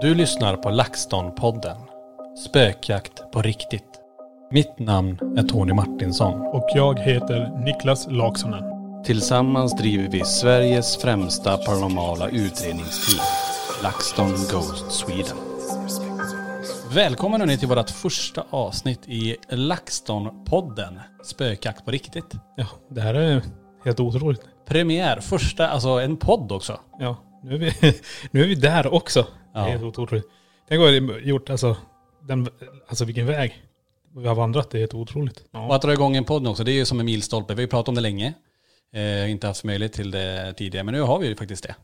Du lyssnar på LaxTon-podden. Spökjakt på riktigt. Mitt namn är Tony Martinsson. Och jag heter Niklas Laksonen. Tillsammans driver vi Sveriges främsta paranormala utredningsteam. LaxTon Ghost Sweden. Välkommen hörni till vårt första avsnitt i LaxTon-podden. Spökjakt på riktigt. Ja, det här är helt otroligt. Premiär, första, alltså en podd också. Ja, nu är vi, nu är vi där också. Ja. Det är helt otroligt. Tänk vad vi har gjort, alltså, den, alltså vilken väg vi har vandrat. Det är helt otroligt. Och Ja, att dra igång en podd också, det är ju som en milstolpe. Vi har ju pratat om det länge. Eh, inte haft möjlighet till det tidigare, men nu har vi ju faktiskt det.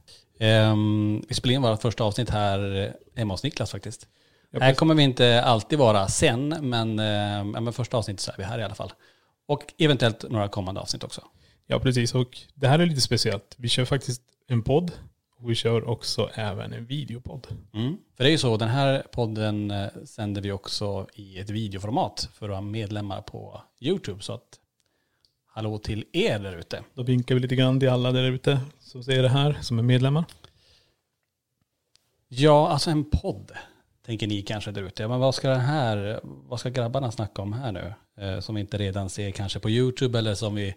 Ehm, vi spelar in vårt första avsnitt här eh, hemma hos Niklas faktiskt. Ja, här kommer vi inte alltid vara sen, men, eh, men första avsnittet så är vi här i alla fall. Och eventuellt några kommande avsnitt också. ja, precis. Och det här är lite speciellt. Vi kör faktiskt en podd. Och vi kör också även en videopodd. Mm. För det är ju så, den här podden eh, sänder vi också i ett videoformat för våra medlemmar på YouTube. Så att hallå till er där ute. Då vinkar vi lite grann till alla där ute som ser det här, som är medlemmar. Ja, alltså en podd, tänker ni kanske där ute. Ja, Men vad ska den här, vad ska grabbarna snacka om här nu? Eh, som vi inte redan ser kanske på YouTube eller som vi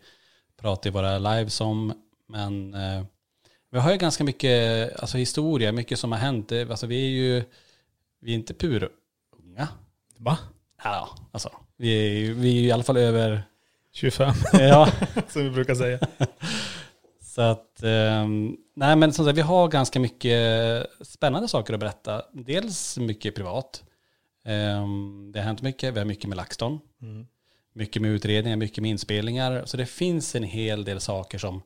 pratar i våra lives om. Men eh, vi har ju ganska mycket alltså, historia, mycket som har hänt. Eh, Alltså, vi är ju, vi är inte purunga. Va? Ja, alltså, vi är, ju- vi är i alla fall över, 25, ja, som vi brukar säga. Så att, ehm, nej men som sagt, vi har ganska mycket spännande saker att berätta. Dels mycket privat. Ehm, det har hänt mycket, vi har mycket med LaxTon. Mm. Mycket med utredningar, mycket med inspelningar. Så det finns en hel del saker som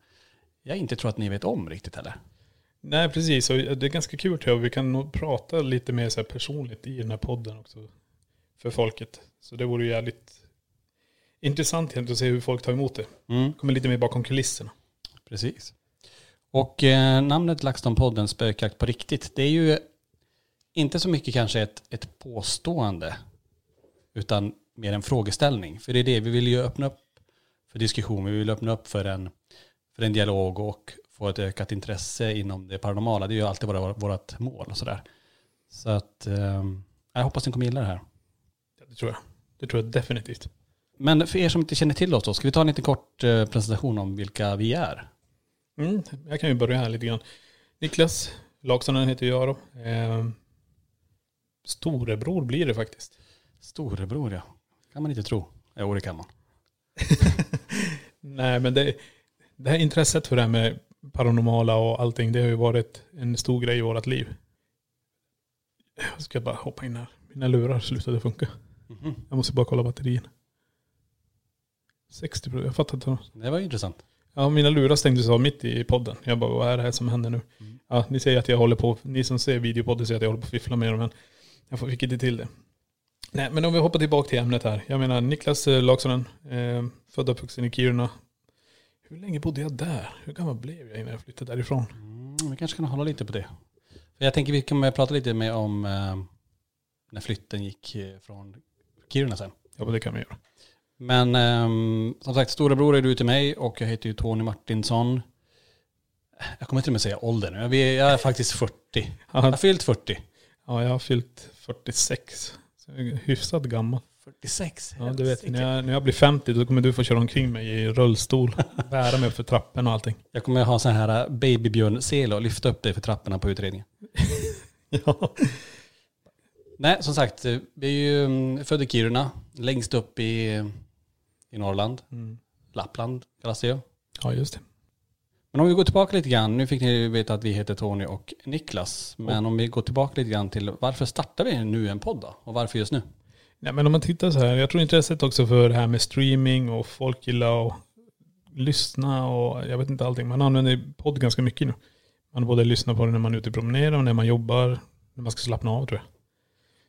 jag inte tror att ni vet om riktigt heller. Nej, precis. Och det är ganska kul tror jag. Vi kan nog prata lite mer så personligt i den här podden också. För folket. Så det vore ju jävligt intressant egentligen att se hur folk tar emot det. Mm, Kommer lite mer bakom kulisserna. precis. Och eh, namnet LaxTon-podden Spökjakt på riktigt, det är ju inte så mycket kanske ett, ett påstående, utan mer en frågeställning. För det är det, vi vill ju öppna upp för diskussion, vi vill öppna upp för en, för en dialog och få ett ökat intresse inom det paranormala. Det är ju alltid våra, vårt mål och sådär. Så att eh, jag hoppas ni kommer gilla det här. Ja, det tror jag. Det tror jag definitivt. Men för er som inte känner till oss då, ska vi ta en liten kort eh, presentation om vilka vi är? Mm, jag kan ju börja här lite grann. Niklas Laksonen heter jag då. Eh, storebror blir det faktiskt. Storebror ja. Kan man inte tro. Jo det kan man. Nej, men det, det här intresset för det här med paranormala och allting, det har ju varit en stor grej i vårt liv. Jag ska bara hoppa in här. Mina lurar slutade funka. Mhm. Jag måste bara kolla batterien. 60 procent, jag fattar inte. Det var intressant. Ja, mina lurar stängdes av mitt i podden. Jag bara, vad är det här som händer nu? Mm. Ja, ni säger att jag håller på, ni som ser videopodden säger att jag håller på att fiffla med dem, men jag får- fick inte till det. Nej, men om vi hoppar tillbaka till ämnet här. Jag menar, Niklas Laksonen, eh, född och uppvuxen i Kiruna. Hur länge bodde jag där? Hur gammal blev jag innan jag flyttade därifrån? Mm, vi kanske kan hålla lite på det. För jag tänker vi kommer prata lite mer om eh, när flytten gick eh, från Kiruna sen. Ja, det kan vi göra. Men ehm, som sagt, storebror är du till mig och jag heter ju Tony Martinsson. Jag kommer till och med säga ålder nu. Jag är, faktiskt 40. Jag har fyllt 40. ja, jag har fyllt 46. Så jag är hyfsat gammal. 46? Ja, du vet, när jag, när jag blir 50 då kommer du få köra omkring mig i rullstol. Bära mig upp för trappen och allting. Jag kommer ha sån här babybjörn-sele och lyfta upp dig för trapporna på utredningen. Ja. Nej, som sagt, eh, vi är ju mm, födda i Kiruna, längst upp i, i Norrland. Mm. Lappland kallas det ju. ja, just det. Men om vi går tillbaka lite grann, nu fick ni veta att vi heter Tony och Niklas. Men om vi går tillbaka lite grann till varför startar vi nu en podd då? Och varför just nu? Nej, men om man tittar så här, jag tror intresset också för det här med streaming och folk gillar att lyssna och jag vet inte allting. Man använder podd ganska mycket nu. Man både lyssnar på det när man är ute och promenerar och när man jobbar, när man ska slappna av tror jag.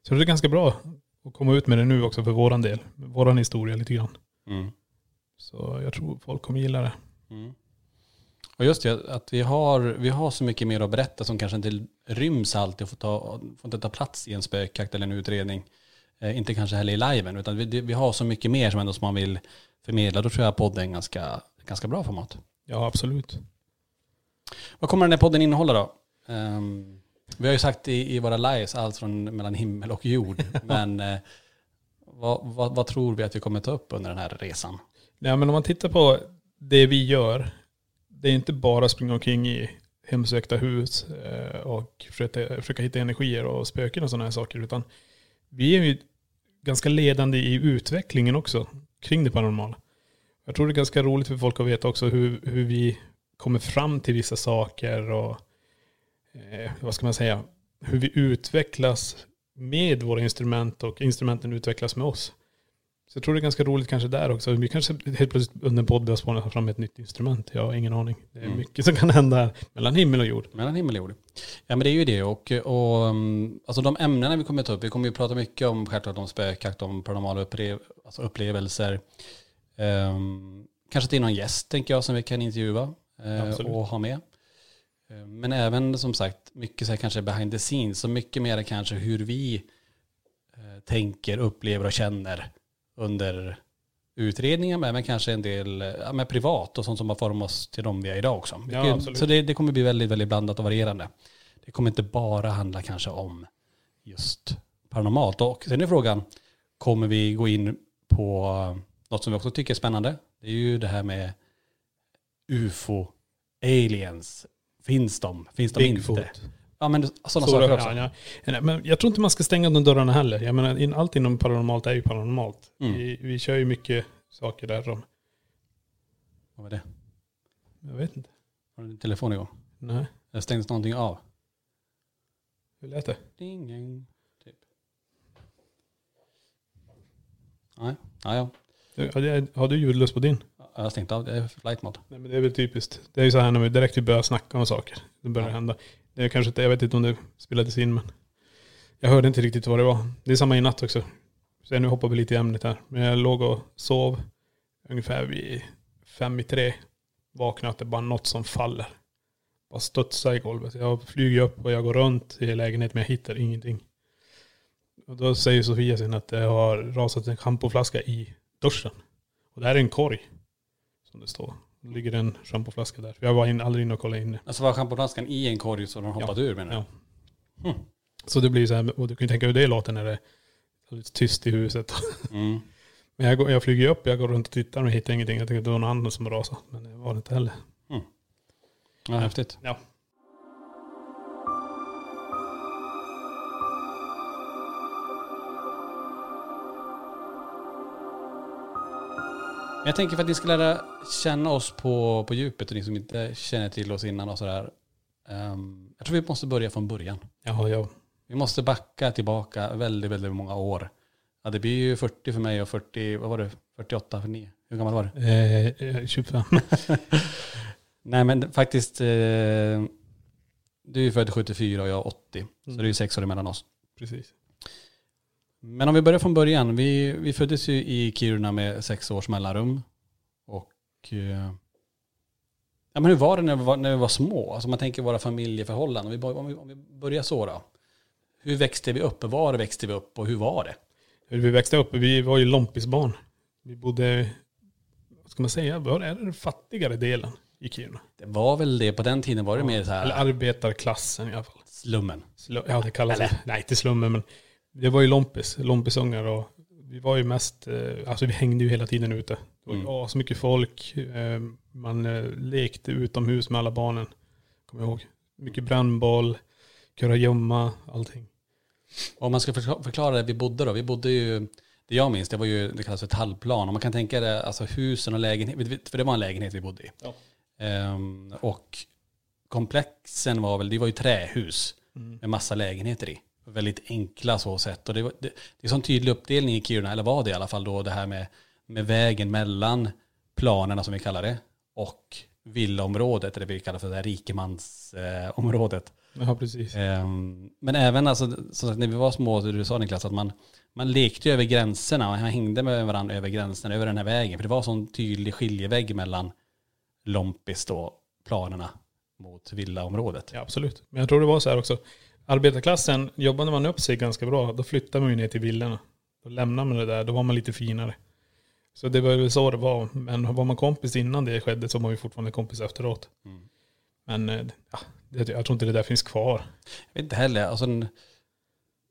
Så det är ganska bra att komma ut med det nu också för våran del. Våran historia lite grann. Mm. Så jag tror folk kommer gilla det. Mm. Och just det, att vi har, vi har så mycket mer att berätta som kanske inte ryms alltid och får, ta, får inte ta plats i en spökjakt eller en utredning. Eh, inte kanske heller i liven, utan vi, vi har så mycket mer som ändå som man vill förmedla. Då tror jag podden är en ganska, ganska bra format. Ja, absolut. Vad kommer den här podden innehålla då? Ehm, vi har ju sagt i, i våra lives allt från mellan himmel och jord. men eh, vad, vad, vad tror vi att vi kommer ta upp under den här resan? Nej, men om man tittar på det vi gör. Det är inte bara springa omkring i hemsökta hus eh, och försöka, försöka hitta energier och spöken och sådana här saker. Utan vi är ju ganska ledande i utvecklingen också kring det paranormala. Jag tror det är ganska roligt för folk att veta också hur, hur vi kommer fram till vissa saker och eh, vad ska man säga, hur vi utvecklas med våra instrument och instrumenten utvecklas med oss. Så jag tror det är ganska roligt kanske där också. Vi kanske helt plötsligt under en podd börjar spåna fram ett nytt instrument. Jag har ingen aning. Det är Mm. mycket som kan hända mellan himmel och jord. Mellan himmel och jord. Ja men det är ju det och, och um, alltså de ämnena vi kommer ta upp, vi kommer ju prata mycket om självklart om spökjakt, om paranormala upplev, alltså upplevelser. Ehm, kanske till någon gäst tänker jag som vi kan intervjua Absolut. och ha med. Eh, Men även som sagt mycket så här kanske behind the scenes, så mycket mer kanske hur vi eh, tänker, upplever och känner under utredningen, men även kanske en del men privat och sånt som har format oss till de vi är idag också. Ja, så det, det kommer bli väldigt, väldigt blandat och varierande. Det kommer inte bara handla kanske om just paranormalt. Och sen är frågan, kommer vi gå in på något som vi också tycker är spännande? Det är ju det här med ufo, aliens. Finns de? Finns de inte? Ja men sådana Stora- saker också. ja, ja. Men jag tror inte man ska stänga de dörrarna heller. Jag menar, allt inom paranormalt är ju paranormalt. Mm. Vi, vi kör ju mycket saker där som, Vad var det? jag vet inte. Har du din telefon igång? Nej, Eller stängdes någonting av? hur lät det? Ding, ding, typ. Nej, ja, ja. Har du- Har du ljudlöst på din? Jag har stängt av, det är flight mode. Nej men det är väl typiskt. Det är ju så här när vi direkt vi börjar snacka om saker. Det börjar Ja. hända. Det kanske inte, jag vet inte om det spelades in men. Jag hörde inte riktigt vad det var. Det är samma i natt också. Så nu hoppar vi lite i ämnet här. Men jag låg och sov ungefär vid fem i tre. Vaknade att det bara något som faller. Bara studsar i golvet. Jag flyger upp och jag går runt i lägenheten men jag hittar ingenting. Och då säger Sofia sen att det har rasat en schampoflaska i duschen. Och det här är en korg. Som det står. Ligger en schampoflaska där. Jag var in, aldrig inne och kollade in. Alltså var schamponflaskan i en korg så den har hoppat ur menar du? Ja. Hmm. Så det blir så här, och du kan ju tänka hur det låter när det är lite tyst i huset. Mm. Men jag, går, jag flyger upp, jag går runt och tittar men hittar ingenting. Jag tänkte att det var någon annan som rasade. Men det var det inte heller. Ja, häftigt. Ja. Jag tänker för att ni ska lära känna oss på, på djupet och ni som inte känner till oss innan och sådär. Ehm, jag tror vi måste börja från början. Jaha, ja. Vi måste backa tillbaka väldigt, väldigt många år. Ja, det blir ju 40 för mig och 40, vad var det? 48 för ni. Hur gammal var du? Eh, eh, 25. Nej men faktiskt, eh, du är född 74 och jag är 80. Så det är ju sex år emellan oss. Precis. Men om vi börjar från början. Vi, vi föddes ju i Kiruna med sex års mellanrum. Och eh, Ja, men hur var det när vi var, när vi var små? Alltså man tänker våra familjeförhållanden. Om vi, om, vi, om vi börjar så då. Hur växte vi upp? Var växte vi upp och hur var det? Hur vi växte upp, vi var ju lompisbarn. Vi bodde, vad ska man säga, var är den fattigare delen i Kiruna? Det var väl det, på den tiden var det mer så Eller här arbetarklassen i alla fall. slummen. Slu- Ja, det kallas Eller? det. Nej, inte slummen, men det var ju lompis, lompisungar och vi var ju mest, eh, alltså vi hängde ju hela tiden ute. Det var Mm. så mycket folk, eh, man eh, lekte utomhus med alla barnen. Kommer jag ihåg. Mycket brännboll, kurragömma, allting. Om man ska förkla- förklara det vi bodde då. Vi bodde ju, det jag minns, det var ju, det kallas för tallplan. Och man kan tänka det, alltså husen och lägenhet, för det var en lägenhet vi bodde i. Ja. Ehm, och komplexen var väl, det var ju trähus Mm. med massa lägenheter i. Väldigt enkla så sätt. Och det, det, det är sån tydlig uppdelning i Kiruna, eller var det i alla fall då, det här med, med vägen mellan planerna som vi kallar det och villaområdet, eller det vi kallar för det här rikemansområdet. Ja, precis. Ehm, Men även alltså, som sagt, när vi var små, du sa Niklas, att man, man lekte över gränserna, man hängde med varandra över gränserna, över den här vägen. För det var sån tydlig skiljevägg mellan Lompis då, planerna mot villaområdet. Ja, absolut. Men jag tror det var så här också. Arbetarklassen, jobbade man upp sig ganska bra, då flyttade man ju ner till villorna. Då lämnade man det där, då var man lite finare. Så det var väl så det var. Men var man kompis innan det skedde så var man ju fortfarande kompis efteråt. Mm. Men eh, ja, jag tror inte det där finns kvar. Jag vet inte heller, alltså, nej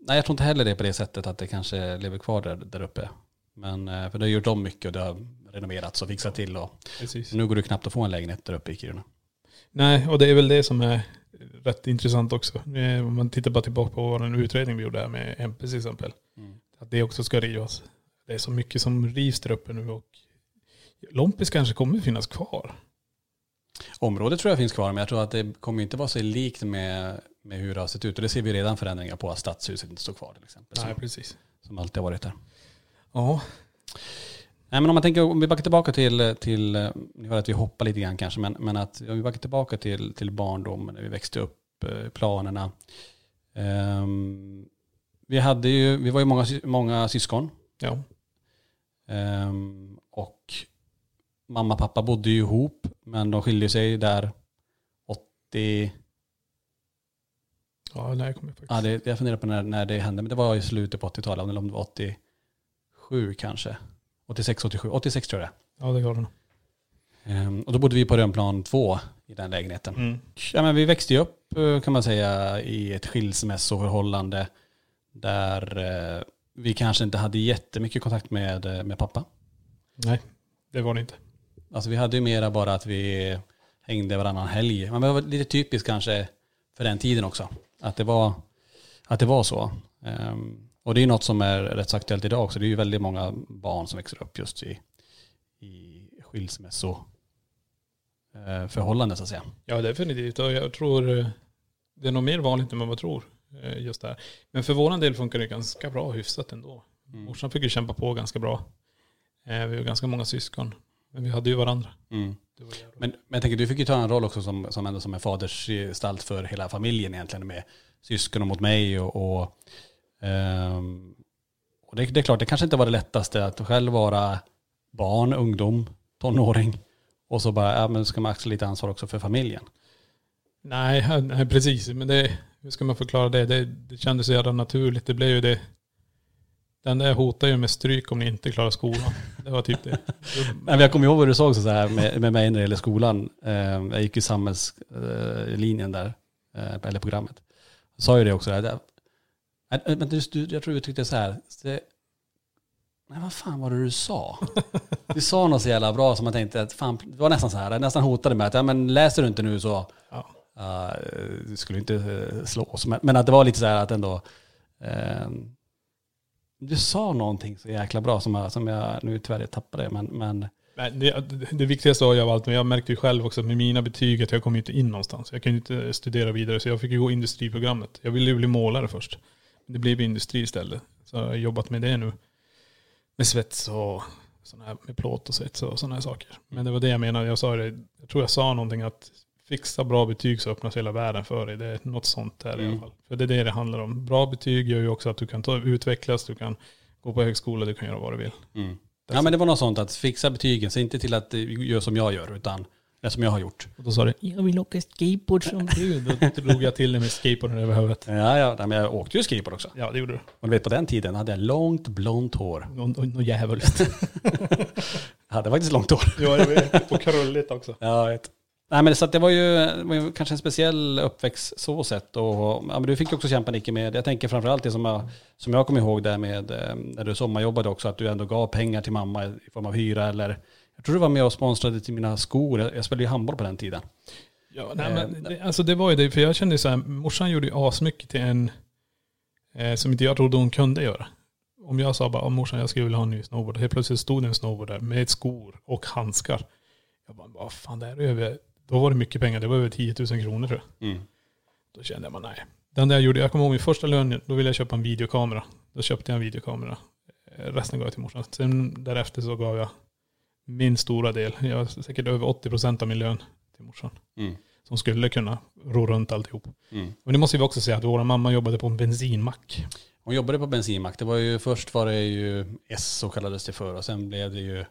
jag tror inte heller det på det sättet att det kanske lever kvar där, där uppe. Men eh, för det har gjort om mycket och det har renoverats och fixat till och Precis. nu går det knappt att få en lägenhet där uppe i Kiruna. Nej, och det är väl det som är rätt intressant också. Eh, Om man tittar bara tillbaka på vår utredning vi gjorde här med MP till exempel. Mm. Att det också ska rivas. Det är så mycket som rivs där uppe nu och Lompis kanske kommer finnas kvar. Området tror jag finns kvar, men jag tror att det kommer inte vara så likt med, med hur det har sett ut. Och det ser vi redan förändringar på att stadshuset inte står kvar till exempel. Nej, Som, precis. som alltid har varit där. Ja, Nej men om man tänker, om vi backar tillbaka till, till ni hör att vi hoppar lite grann kanske, men, men att om vi backar tillbaka till, till barndomen, när vi växte upp, eh, planerna. Ehm, vi hade ju, vi var ju många, många syskon. ja. Ehm, och mamma och pappa bodde ju ihop, men de skilde sig där 80, Ja, nej, jag kommer faktiskt. ja, det, jag funderar på när, när det hände, men det var i slutet på 80-talet, eller om det var 87 kanske. 86, 87, 86 tror jag Ja, det går det nog. Ehm, Och då bodde vi på Rönnplan 2 i den lägenheten. Mm. Ja, men vi växte ju upp eh, kan man säga i ett skilsmässoförhållande där eh, vi kanske inte hade jättemycket kontakt med, eh, med pappa. Nej, det var det inte. Alltså vi hade ju mera bara att vi hängde varannan helg. Men det var lite typiskt kanske för den tiden också. Att det var, att det var så. Ehm, och det är något som är rätt så aktuellt idag också. Det är ju väldigt många barn som växer upp just i, i skilsmässo eh, så att säga. Ja, definitivt. Och jag tror eh, det är nog mer vanligt än vad man tror. eh, Just där. Men för våran del funkar det ganska bra, hyfsat ändå. Mm. Morsan fick ju kämpa på ganska bra. Vi var ganska många syskon. Men vi hade ju varandra. Mm. Men, men jag tänker, du fick ju ta en roll också som, som ändå som en fadersgestalt för hela familjen egentligen med syskon och mot mig och, och, och det, det är klart, det kanske inte var det lättaste att själv vara barn, ungdom, tonåring och så bara, ja men ska man axla lite ansvar också för familjen. Nej, nej, precis. Men det, hur ska man förklara det? Det, det kändes så jävla naturligt. Det blev ju det. Den där hotar ju med stryk om ni inte klarar skolan. Det var typ det. Nej, men jag kommer ihåg vad du såg så här med, med mig när det gäller skolan. Ehm, jag gick ju samhällslinjen där, eh, eller programmet. Jag sa ju det också. Men du, du, jag tror du tyckte så här. Det, nej, vad fan var det du sa? Du sa något så jävla bra som man tänkte att fan, det var nästan så här, det nästan hotade med att ja, men läser du inte nu så Ja. uh, du skulle inte uh, slå oss. Men, men att det var lite så här att ändå, ehm, du sa någonting så jäkla bra som jag, som jag nu tyvärr tappade. Men, men Nej, det, det viktigaste av allt, men jag märkte ju själv också med mina betyg att jag kom inte in någonstans. Jag kunde inte studera vidare, så jag fick ju gå industriprogrammet. Jag ville ju bli målare först. Det blev industri istället. Så jag har jobbat med det nu. Med svets och såna här, med plåt och svets och sådana här saker. Men det var det jag menade. Jag sa det, jag tror jag sa någonting att fixa bra betyg så öppnas hela världen för dig. Det är något sånt där i Mm. alla fall. För det är det det handlar om. Bra betyg gör ju också att du kan ta, utvecklas, du kan gå på högskola, du kan göra vad du vill. Mm. Ja men det var något sånt att fixa betygen, så inte till att eh, göra som jag gör, utan som jag har gjort. Och då sa du, jag vill åka skateboard som du. Då drog jag till det med skateboarden över huvudet. Ja, ja, nej, men jag åkte ju skateboard också. Ja, det gjorde du. Och du vet på den tiden hade jag långt blont hår. Något nå djävulskt. Jag hade faktiskt långt hår. ja, jag vet. Och krulligt också. Ja, jag vet. Nej men så att det var ju, det var ju kanske en speciell uppväxt så sett. Och, ja, men du fick ju också kämpa Nicke med, jag tänker framförallt det som jag, som jag kommer ihåg där med eh, när du sommarjobbade också, att du ändå gav pengar till mamma i form av hyra eller jag tror du var med och sponsrade till mina skor. Jag, spelade ju handboll på den tiden. Ja, nej, men det, alltså det var ju det, för jag kände så här, morsan gjorde ju asmycket till en eh, som inte jag trodde hon kunde göra. Om jag sa bara, "Ja, morsan jag skulle vilja ha en ny snowboard. Helt plötsligt stod det en snowboard där med skor och handskar. Jag bara, vad fan det är över, då var det mycket pengar, det var över 10 000 kronor tror jag. Mm. Då kände jag bara nej. Den där jag gjorde, jag kommer ihåg min första lön, då ville jag köpa en videokamera. Då köpte jag en videokamera. Eh, Resten gav jag till morsan. Sen därefter så gav jag min stora del, jag har säkert över 80% av min lön till morsan. Mm. Som skulle kunna ro runt alltihop. Mm. Men det måste vi också säga att vår mamma jobbade på en bensinmack. Hon jobbade på bensinmack. Det var ju, först var det ju S så kallades det för och sen blev det ju,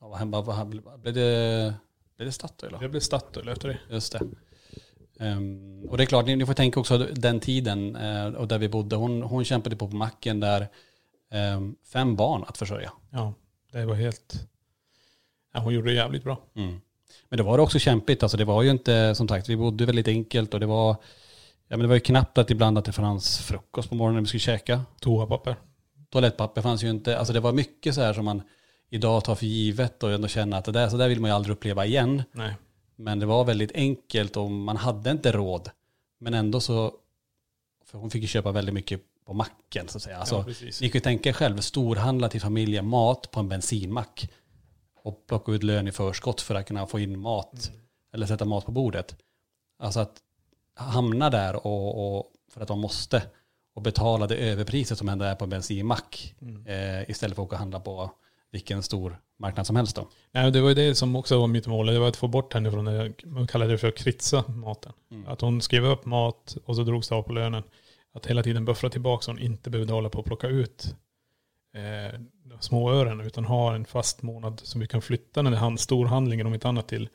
ja, vad, vad blev det, blev det Statoil? Det blev Statoil efter det. Just det. Ehm, och det är klart, ni, ni får tänka också den tiden eh, och där vi bodde. Hon, hon kämpade på på macken där, ehm, fem barn att försörja. Ja, det var helt... Ja, hon gjorde det jävligt bra. Mm. Men det var också kämpigt, alltså det var ju inte, som sagt, vi bodde väldigt enkelt och det var, ja men det var ju knappt att ibland att det fanns frukost på morgonen när vi skulle käka. Toapapper. Toalettpapper fanns ju inte, alltså det var mycket så här som man idag tar för givet och ändå känner att det där, så där vill man ju aldrig uppleva igen. Nej. Men det var väldigt enkelt och man hade inte råd. Men ändå så, för hon fick ju köpa väldigt mycket på macken så att säga. Alltså, ja, ni kan ju tänka er själv, storhandla till familjen mat på en bensinmack. Och plocka ut lön i förskott för att kunna få in mat. Eller sätta mat på bordet. Alltså att hamna där och, och för att de måste. Och betala det överpriset som ändå är på en bensinmack. Eh, istället för att åka och handla på vilken stor marknad som helst då. Nej, det var ju det som också var mitt mål. Det var att få bort henne från det, man kallade det för att kritsa maten. Att hon skrev upp mat och så drogs det av på lönen. Att hela tiden buffra tillbaka så hon inte behövde hålla på och plocka ut eh, de små ören utan ha en fast månad som vi kan flytta den här storhandlingen om inte annat till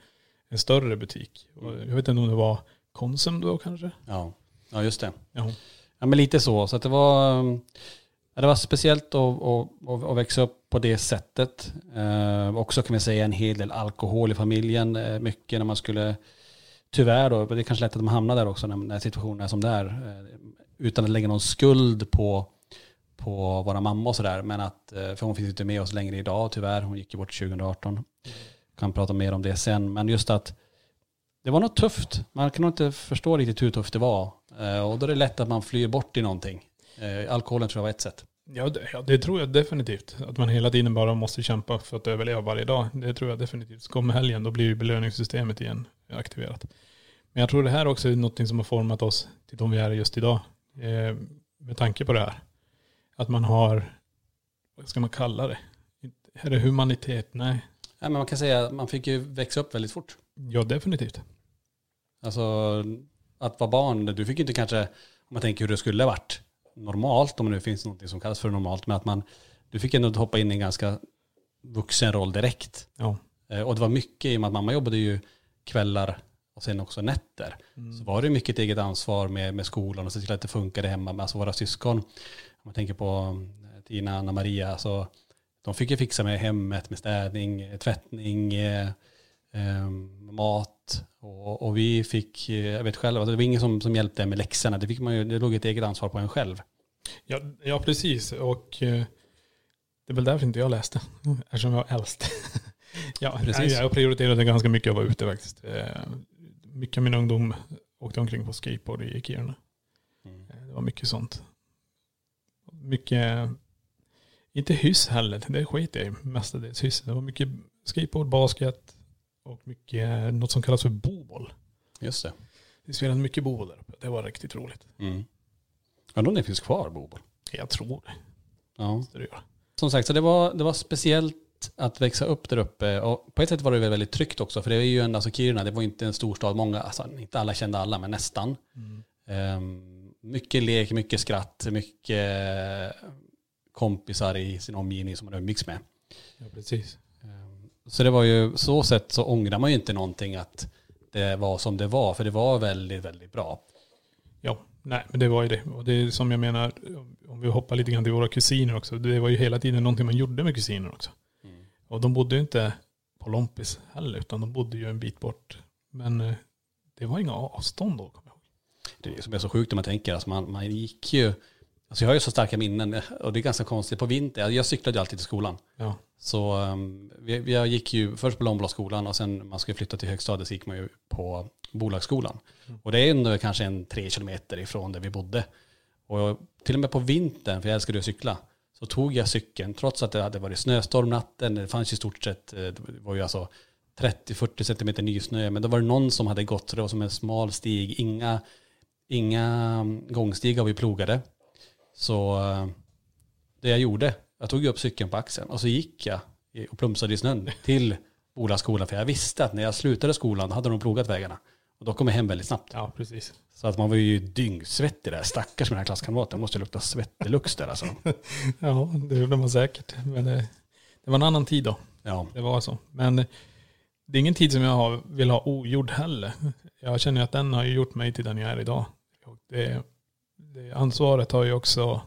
en större butik. Och jag vet inte om det var Konsum då kanske? Ja, ja just det. Ja. Ja men lite så. Så att det var, det var speciellt att, att, att, att växa upp på det sättet. Eh, också kan vi säga en hel del alkohol i familjen. Eh, mycket när man skulle, tyvärr då, det är kanske lätt att man hamnar där också när, när situationen är som det är. Utan att lägga någon skuld på, på våra mamma och sådär. Men att, eh, för hon finns inte med oss längre idag tyvärr. Hon gick ju bort 2018. Kan prata mer om det sen. Men just att det var något tufft. Man kan nog inte förstå riktigt hur tufft det var. Eh, och då är det lätt att man flyr bort i någonting. Eh, alkoholen tror jag var ett sätt. Ja det, ja, det tror jag definitivt. Att man hela tiden bara måste kämpa för att överleva varje dag. Det tror jag definitivt. Så kommer helgen, då blir ju belöningssystemet igen aktiverat. Men jag tror det här också är något som har format oss till de vi är just idag. Eh, med tanke på det här. Att man har, vad ska man kalla det? Är det humanitet? Nej. Ja, men man kan säga att man fick ju växa upp väldigt fort. Ja, definitivt. Alltså att vara barn, du fick ju inte kanske, om man tänker hur det skulle ha varit normalt, om det nu finns något som kallas för normalt, men att man, du fick ändå hoppa in i en ganska vuxen roll direkt. Ja. Eh, Och det var mycket, i och med att mamma jobbade ju kvällar och sen också nätter. Så var det mycket eget ansvar med, med skolan och se till att det funkade hemma med alltså våra syskon. Om man tänker på eh, Tina, Anna Maria, så de fick ju fixa med hemmet, med städning, eh, tvättning, eh, eh, mat. Och, och vi fick, eh, jag vet själv, alltså det var ingen som, som hjälpte med läxorna. Det, fick man ju, det låg ett eget ansvar på en själv. Ja, ja precis. Och eh, det är väl därför inte jag läste. Eftersom jag är äldst. ja, Precis. Jag prioriterade ganska mycket att vara ute faktiskt. Eh, mycket av min ungdom åkte omkring på skateboard i Kiruna. Eh, Det var mycket sånt. Mycket, inte hyss heller, det sket jag i mestadels hyss. Det var mycket skateboard, basket och mycket något som kallas för boboll. Just det. Vi spelade mycket boboll där uppe. Det var riktigt roligt. Mm. Undrar om det finns kvar, Bobo. Jag tror det. Ja. det. Som sagt, så det var, det var speciellt att växa upp där uppe. Och på ett sätt var det väl väldigt tryggt också. För det är ju en, alltså Kiruna, det var inte en storstad. Många, alltså inte alla kände alla, men nästan. Ehm, mycket lek, mycket skratt, mycket kompisar i sin omgivning som man umgicks med. Ja, precis. Ehm, Så det var ju, så sätt så ångrar man ju inte någonting att det var som det var, för det var väldigt, väldigt bra. Ja, nej men det var ju det. Och det är som jag menar, om vi hoppar lite grann till våra kusiner också. Det var ju hela tiden någonting man gjorde med kusiner också. Och de bodde ju inte på Lompis heller, utan de bodde ju en bit bort. Men eh, det var inga avstånd då, kommer jag ihåg. Det är som är så sjukt när man tänker, alltså man, man gick ju, alltså jag har ju så starka minnen och det är ganska konstigt på vintern, jag cyklade ju alltid till skolan. Ja. Så um, vi, vi gick ju först på Långbladsskolan och sen man skulle flytta till högstadiet så gick man ju på bolagsskolan. Och det är ändå kanske en tre kilometer ifrån där vi bodde. Och till och med på vintern, för jag älskade att cykla, så tog jag cykeln trots att det hade varit snöstorm natten. Det fanns ju i stort sett, eh, det var ju alltså 30-40 centimeter nysnö. Men då var det någon som hade gått, så det var som en smal stig, inga, inga mm, gångstigar vi plogade. Så eh, det jag gjorde, jag tog upp cykeln på axeln och så gick jag och plumsade i snön till bolagsskolan. För jag visste att när jag slutade skolan hade de plogat vägarna. Och då kom jag hem väldigt snabbt. ja, precis. Så att man var ju dyngsvettig där. Stackars mina klasskamrater. Det måste ju lukta svettelux där alltså. Ja, det gjorde man säkert. Men det, det var en annan tid då. Ja. Det var så. Men det är ingen tid som jag har, vill ha ogjord heller. Jag känner att den har ju gjort mig till den jag är idag. Det, det ansvaret har ju också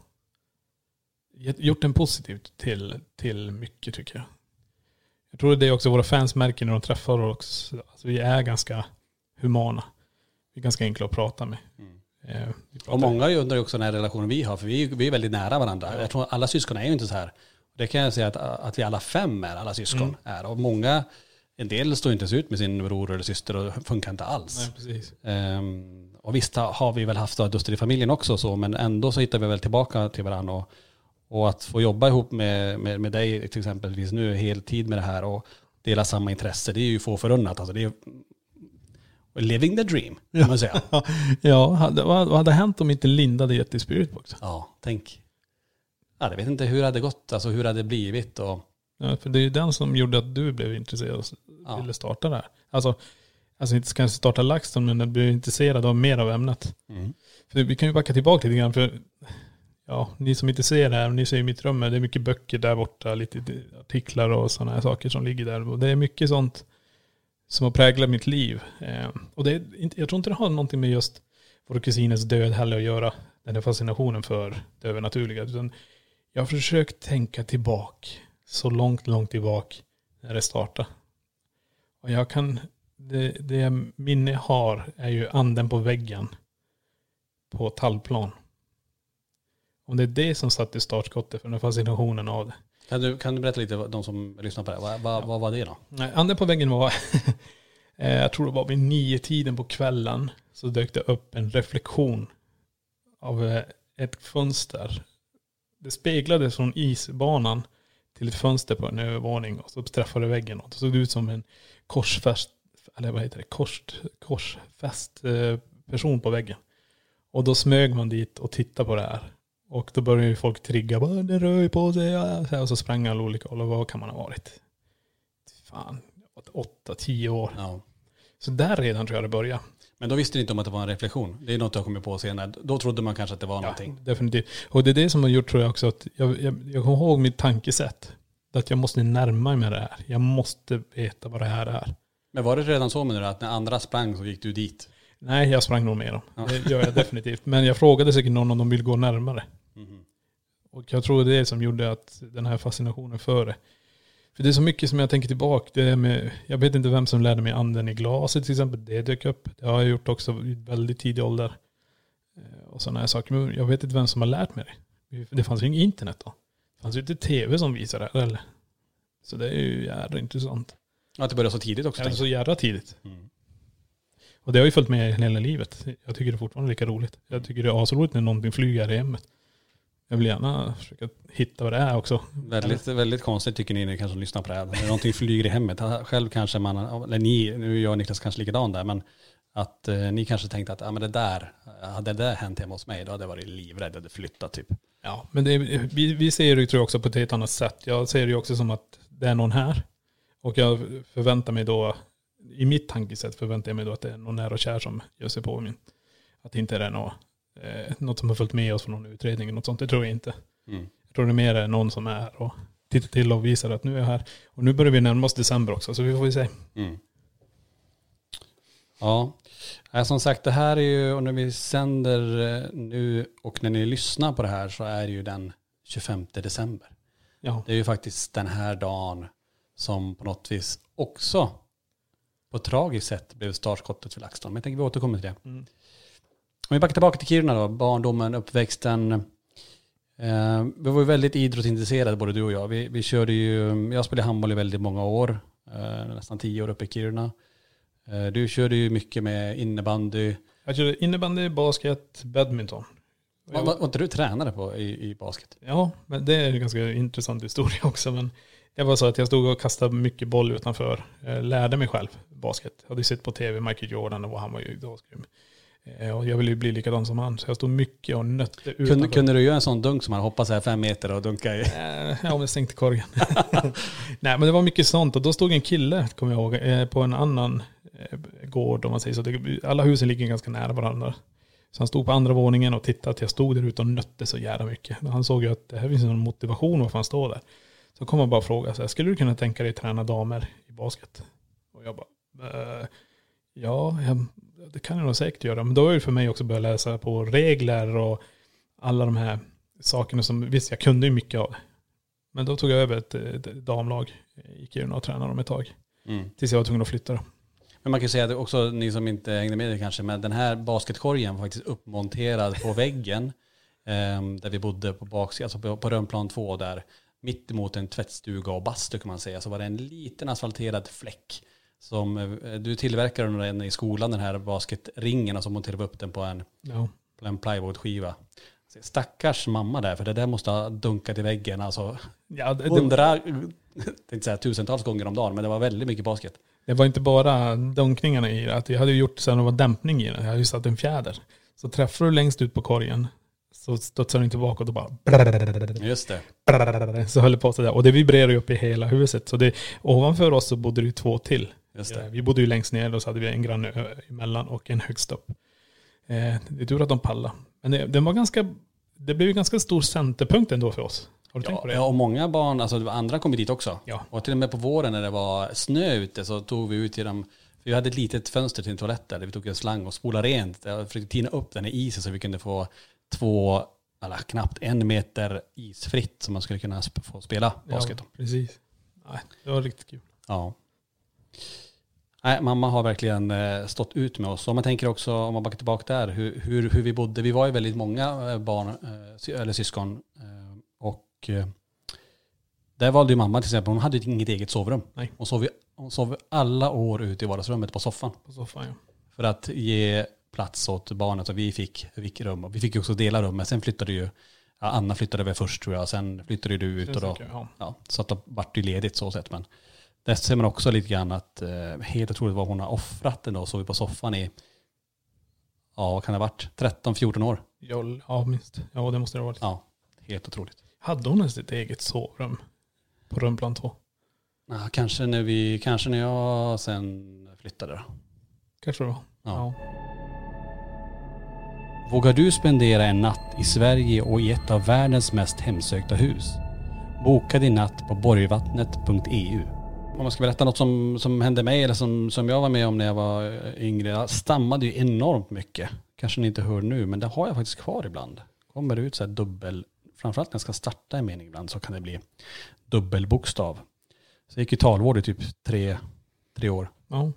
gjort en positivt till, till mycket tycker jag. Jag tror det är också våra fans märker när de träffar oss. Alltså vi är ganska humana. Vi är ganska enkla att prata med. Eh, vi pratar- Och många undrar också den här relationen vi har, för vi är, vi är väldigt nära varandra. Jag tror alla syskon är ju inte så här. Det kan jag säga att, att vi alla fem är, alla syskon Mm. är. Och många, en del står inte ens ut med sin bror eller syster och funkar inte alls. Nej. Ehm, och visst har vi väl haft duster i familjen också så, men ändå så hittar vi väl tillbaka till varandra. Och, och att få jobba ihop med, med, med dig till exempelvis nu heltid med det här och dela samma intresse, det är ju få förunnat. Alltså det är living the dream, kan man säga. Ja, vad hade hänt om inte Linda hade gett dig Spiritbox? Ja, tänk. Ja, jag vet inte hur det hade gått, alltså hur det hade blivit och Ja, för det är ju den som gjorde att du blev intresserad och Ja. ville starta det här. Alltså, alltså inte kanske starta LaxTon, men du blev intresserad av mer av ämnet. mm. För vi kan ju backa tillbaka lite grann, för ja, ni som inte ser det här, ni ser ju mitt rum, det är mycket böcker där borta, lite artiklar och sådana här saker som ligger där. Och det är mycket sånt som har präglat mitt liv. Eh, och det jag tror inte det har någonting med just vår kusinens död heller att göra, den här fascinationen för det övernaturliga. Utan jag har försökt tänka tillbaka så långt, långt tillbaka när det startade. Och jag kan, det, det minne har är ju anden på väggen på tallplan. Om det är det som satte startskottet för den här fascinationen av det kan, du, kan du berätta lite, för de som lyssnar på det, vad, vad, vad var det då? Nej, anden på väggen var, eh, jag tror det var vid nio tiden på kvällen, så dök det upp en reflektion av eh, ett fönster. Det speglades från isbanan till ett fönster på en övervåning och så träffade väggen och det såg ut som en korsfäst, eller vad heter det, Kors, korsfäst eh, person på väggen. Och då smög man dit och tittade på det här. Och då började ju folk trigga, bara det rör ju på sig. ja." Och så sprang alla olika håll. Och vad kan man ha varit? Fan, åtta, tio år. Ja. Så där redan tror jag det började. Men då visste du inte om att det var en reflektion. Det är något jag kommit på senare. Då trodde man kanske att det var någonting. definitivt. Och det är det som har gjort tror jag också att jag, jag, jag kommer ihåg mitt tankesätt. Att jag måste närma mig det här. Jag måste veta vad det här är. Men var det redan så menar du, att när andra sprang så gick du dit? Nej, jag sprang nog med dem. Ja. Det gör jag definitivt. Men jag frågade säkert någon om de vill gå närmare. Och jag tror det är det som gjorde att den här fascinationen för det. För det är så mycket som jag tänker tillbaka. Det är med, jag vet inte vem som lärde mig anden i glaset till exempel. Det dök upp. Det har jag gjort också i väldigt tidig ålder. Eh, Och sådana här saker. Men jag vet inte vem som har lärt mig det. Det fanns ju inget internet då. Det fanns ju inte tv som visade det. Eller? Så det är ju jävla intressant. Att det började så tidigt också. Tänkte så jävla tidigt. Mm. Och det har ju följt med hela livet. Jag tycker det är fortfarande lika roligt. Jag tycker det är asroligt när någonting flyger i hemmet. Jag vill gärna försöka hitta vad det är också. Väldigt, väldigt konstigt tycker ni, ni kanske lyssnar på det här. När någonting flyger i hemmet. Själv kanske man, eller ni, nu är jag och Niklas kanske likadan där, men att eh, ni kanske tänkte att ah, men det där, hade det där hänt hemma hos mig, då hade jag varit livrädd, hade flyttat typ. Ja, men det vi, vi ser det tror jag också på ett helt annat sätt. Jag ser det ju också som att det är någon här. Och jag förväntar mig då, i mitt tankesätt förväntar jag mig då att det är någon nära och kär som gör sig på min. Att det inte är något, eh, något som har följt med oss från någon utredning eller något sånt. Det tror jag inte. Mm. Jag tror det mer är någon som är och tittar till och visar att nu är jag här. Och nu börjar vi närma oss december också, så vi får ju se. Mm. Ja, som sagt det här är ju, och när vi sänder eh, nu och när ni lyssnar på det här så är det ju den 25 december. Ja, Det är ju faktiskt den här dagen som på något vis också på ett tragiskt sätt blev startskottet för LaxTon. Men jag tänker vi återkommer till det. Mm. Om vi backar tillbaka till Kiruna då, barndomen, uppväxten. Eh, vi var ju väldigt idrottsintresserade både du och jag. Vi, vi körde ju, jag spelade handboll i väldigt många år, eh, nästan tio år uppe i Kiruna. Eh, du körde ju mycket med innebandy. jag körde innebandy, basket, badminton. Var, var, inte du tränare på i, i basket? Ja, men det är en ganska intressant historia också. Men det var så att jag stod och kastade mycket boll utanför. Jag lärde mig själv basket. Jag hade sett på tv Michael Jordan och han var ju asgrym. Eh, Och jag ville ju bli likadan som han. Så jag stod mycket och nötte utanför. Kunde, kunde du göra en sån dunk som man hoppas är fem meter och dunka i? Eh, Ja, men stängde korgen. Nej, men det var mycket sånt. Och då stod en kille, kommer jag ihåg, eh, på en annan gård om man säger så. Alla husen ligger ganska nära varandra. Så han stod på andra våningen och tittade att jag stod där ute och nötte så jävla mycket. Han såg ju att det här finns någon motivation varför han står där. Så kom han bara och frågade så här, skulle du kunna tänka dig träna damer i basket? Och jag bara, eh, ja, jag, det kan jag nog säkert göra. Men då är det för mig också börja läsa på regler och alla de här sakerna som, visst jag kunde ju mycket av det. Men då tog jag över ett, ett damlag i Kiruna och tränade dem ett tag. Mm. Tills jag var tvungen att flytta. Då. Men man kan ju säga att också ni som inte hängde med det kanske, men den här basketkorgen var faktiskt uppmonterad på väggen ehm, där vi bodde på baksidan, alltså på, på Rönnplan 2 där, mitt emot en tvättstuga och bastu kan man säga, så var det en liten asfalterad fläck som eh, du tillverkade den i skolan, den här basketringen, och så monterade vi upp den på en, Ja. på en plywoodskiva. Stackars mamma där, för det där måste ha dunkat i väggen, alltså Ja, det, det, hundra, tänkte säga tusentals gånger om dagen, men det var väldigt mycket basket. det var inte bara dunkningarna i det. Att jag hade gjort så att det var dämpning i den. Jag hade ju satt en fjäder. Så träffar du längst ut på korgen så studsar den tillbaka och då bara Just det. så höll det på sådär. Och det vibrerade ju upp i hela huset. Så det, ovanför oss så bodde det ju två till. Vi bodde ju längst ner och så hade vi en granne emellan och en högst upp. Eh, Det är tur att de pallade. Men det, var ganska, det blev ju ganska stor centerpunkt ändå för oss. Har du tänkt på det? Ja, och många barn, alltså det var andra kom dit också. Ja. Och till och med på våren när det var snö ute så tog vi ut genom, för vi hade ett litet fönster till en toalett där, där vi tog en slang och spolade rent. Jag försökte tina upp den i isen så vi kunde få två, eller knappt en meter isfritt som man skulle kunna få spela basket. Ja, Ja. precis. Nej, det var riktigt kul. ja. Nej, mamma har verkligen eh, stått ut med oss. Om man tänker också, om man backar tillbaka där, hur, hur, hur vi bodde. Vi var ju väldigt många eh, barn, eh, eller syskon. Och där valde ju mamma till exempel, hon hade inget eget sovrum. Nej. Hon sov, hon sov alla år ute i vardagsrummet på soffan. På soffan ja. För att ge plats åt barnet. Så vi fick, fick rum. Vi fick också dela rum. Men sen flyttade ju, Anna flyttade väl först tror jag. Sen flyttade ju du ut. Och då, Ja. ja, så att då vart det ju ledigt så sett. Men där ser man också lite grann att eh, helt otroligt vad hon har offrat ändå. Sov vi på soffan i, ja vad kan det ha varit, 13-14 år. Ja, ja, minst. Ja, det måste det ha varit. Ja, helt otroligt. Hade hon ens ett eget sovrum? På Rönnplan 2? Ja, kanske, när vi, kanske när jag sen flyttade då. Kanske det var. Ja. Vågar du spendera en natt i Sverige och i ett av världens mest hemsökta hus? Boka din natt på borgvattnet.eu. Om man ska berätta något som, som hände mig eller som, som jag var med om när jag var eh, yngre. Jag stammade ju enormt mycket. Kanske ni inte hör nu, men det har jag faktiskt kvar ibland. Kommer det ut så här dubbel, framförallt när jag ska starta en mening ibland så kan det bli dubbelbokstav. Så jag gick i talvård i typ tre, tre år Ja.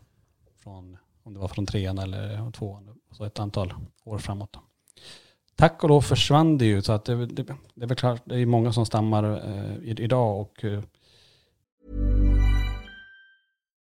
från, om det var från trean eller tvåan, så ett antal år framåt. Tack och lov försvann det ju så att det, det, det är väl klart, det är många som stammar eh, idag och eh,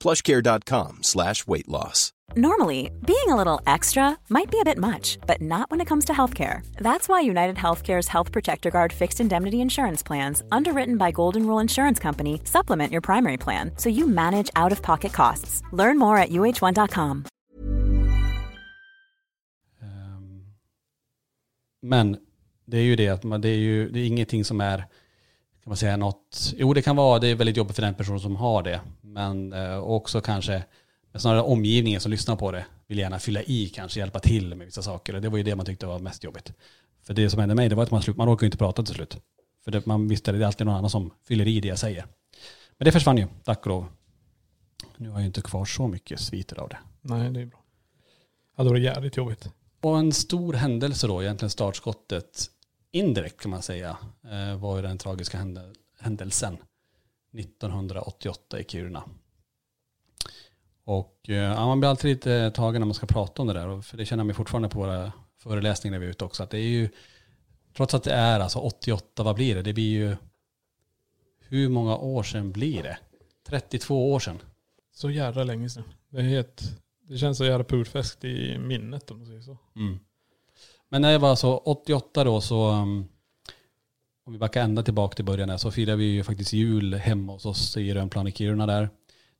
plushcare.com slash weight loss. Normally, being a little extra might be a bit much, but not when it comes to healthcare. That's why United Healthcare's Health Protector Guard fixed indemnity insurance plans, underwritten by Golden Rule Insurance Company, supplement your primary plan so you manage out of pocket costs. Learn more at uh1.com. Ehm, Men det är ju det att man, det är ju det är ingenting som är, kan man säga något, jo det kan vara, det är väldigt jobbigt för den person som har det, men eh, också kanske snarare omgivningen som lyssnar på det vill gärna fylla i, kanske hjälpa till med vissa saker. Och det var ju det man tyckte var mest jobbigt. För det som hände mig, det var att man, slut, man orkar ju inte prata till slut. För det, man visste att det är alltid någon annan som fyller i det jag säger. Men det försvann ju, tack och lov. Nu har jag inte kvar så mycket sviter av det. Nej, det är bra. Ja, det var jävligt jobbigt. Och en stor händelse då, egentligen startskottet, indirekt kan man säga, eh, var ju den tragiska händel- händelsen 1988 i Kiruna. Och eh, ja, man blir alltid lite tagen när man ska prata om det där, för det känner jag mig fortfarande på våra föreläsningar när vi är ute också, att det är ju, trots att det är alltså 88, vad blir det? Det blir ju, hur många år sedan blir det? 32 år sedan. Så jävla länge sedan. Det, är helt, det känns så jävla purfärskt i minnet om man säger så. Mm. Men när jag var så 88 då så, um, om vi backar ända tillbaka till början där, så firade vi ju faktiskt jul hemma hos oss i Rönnplan i Kiruna där.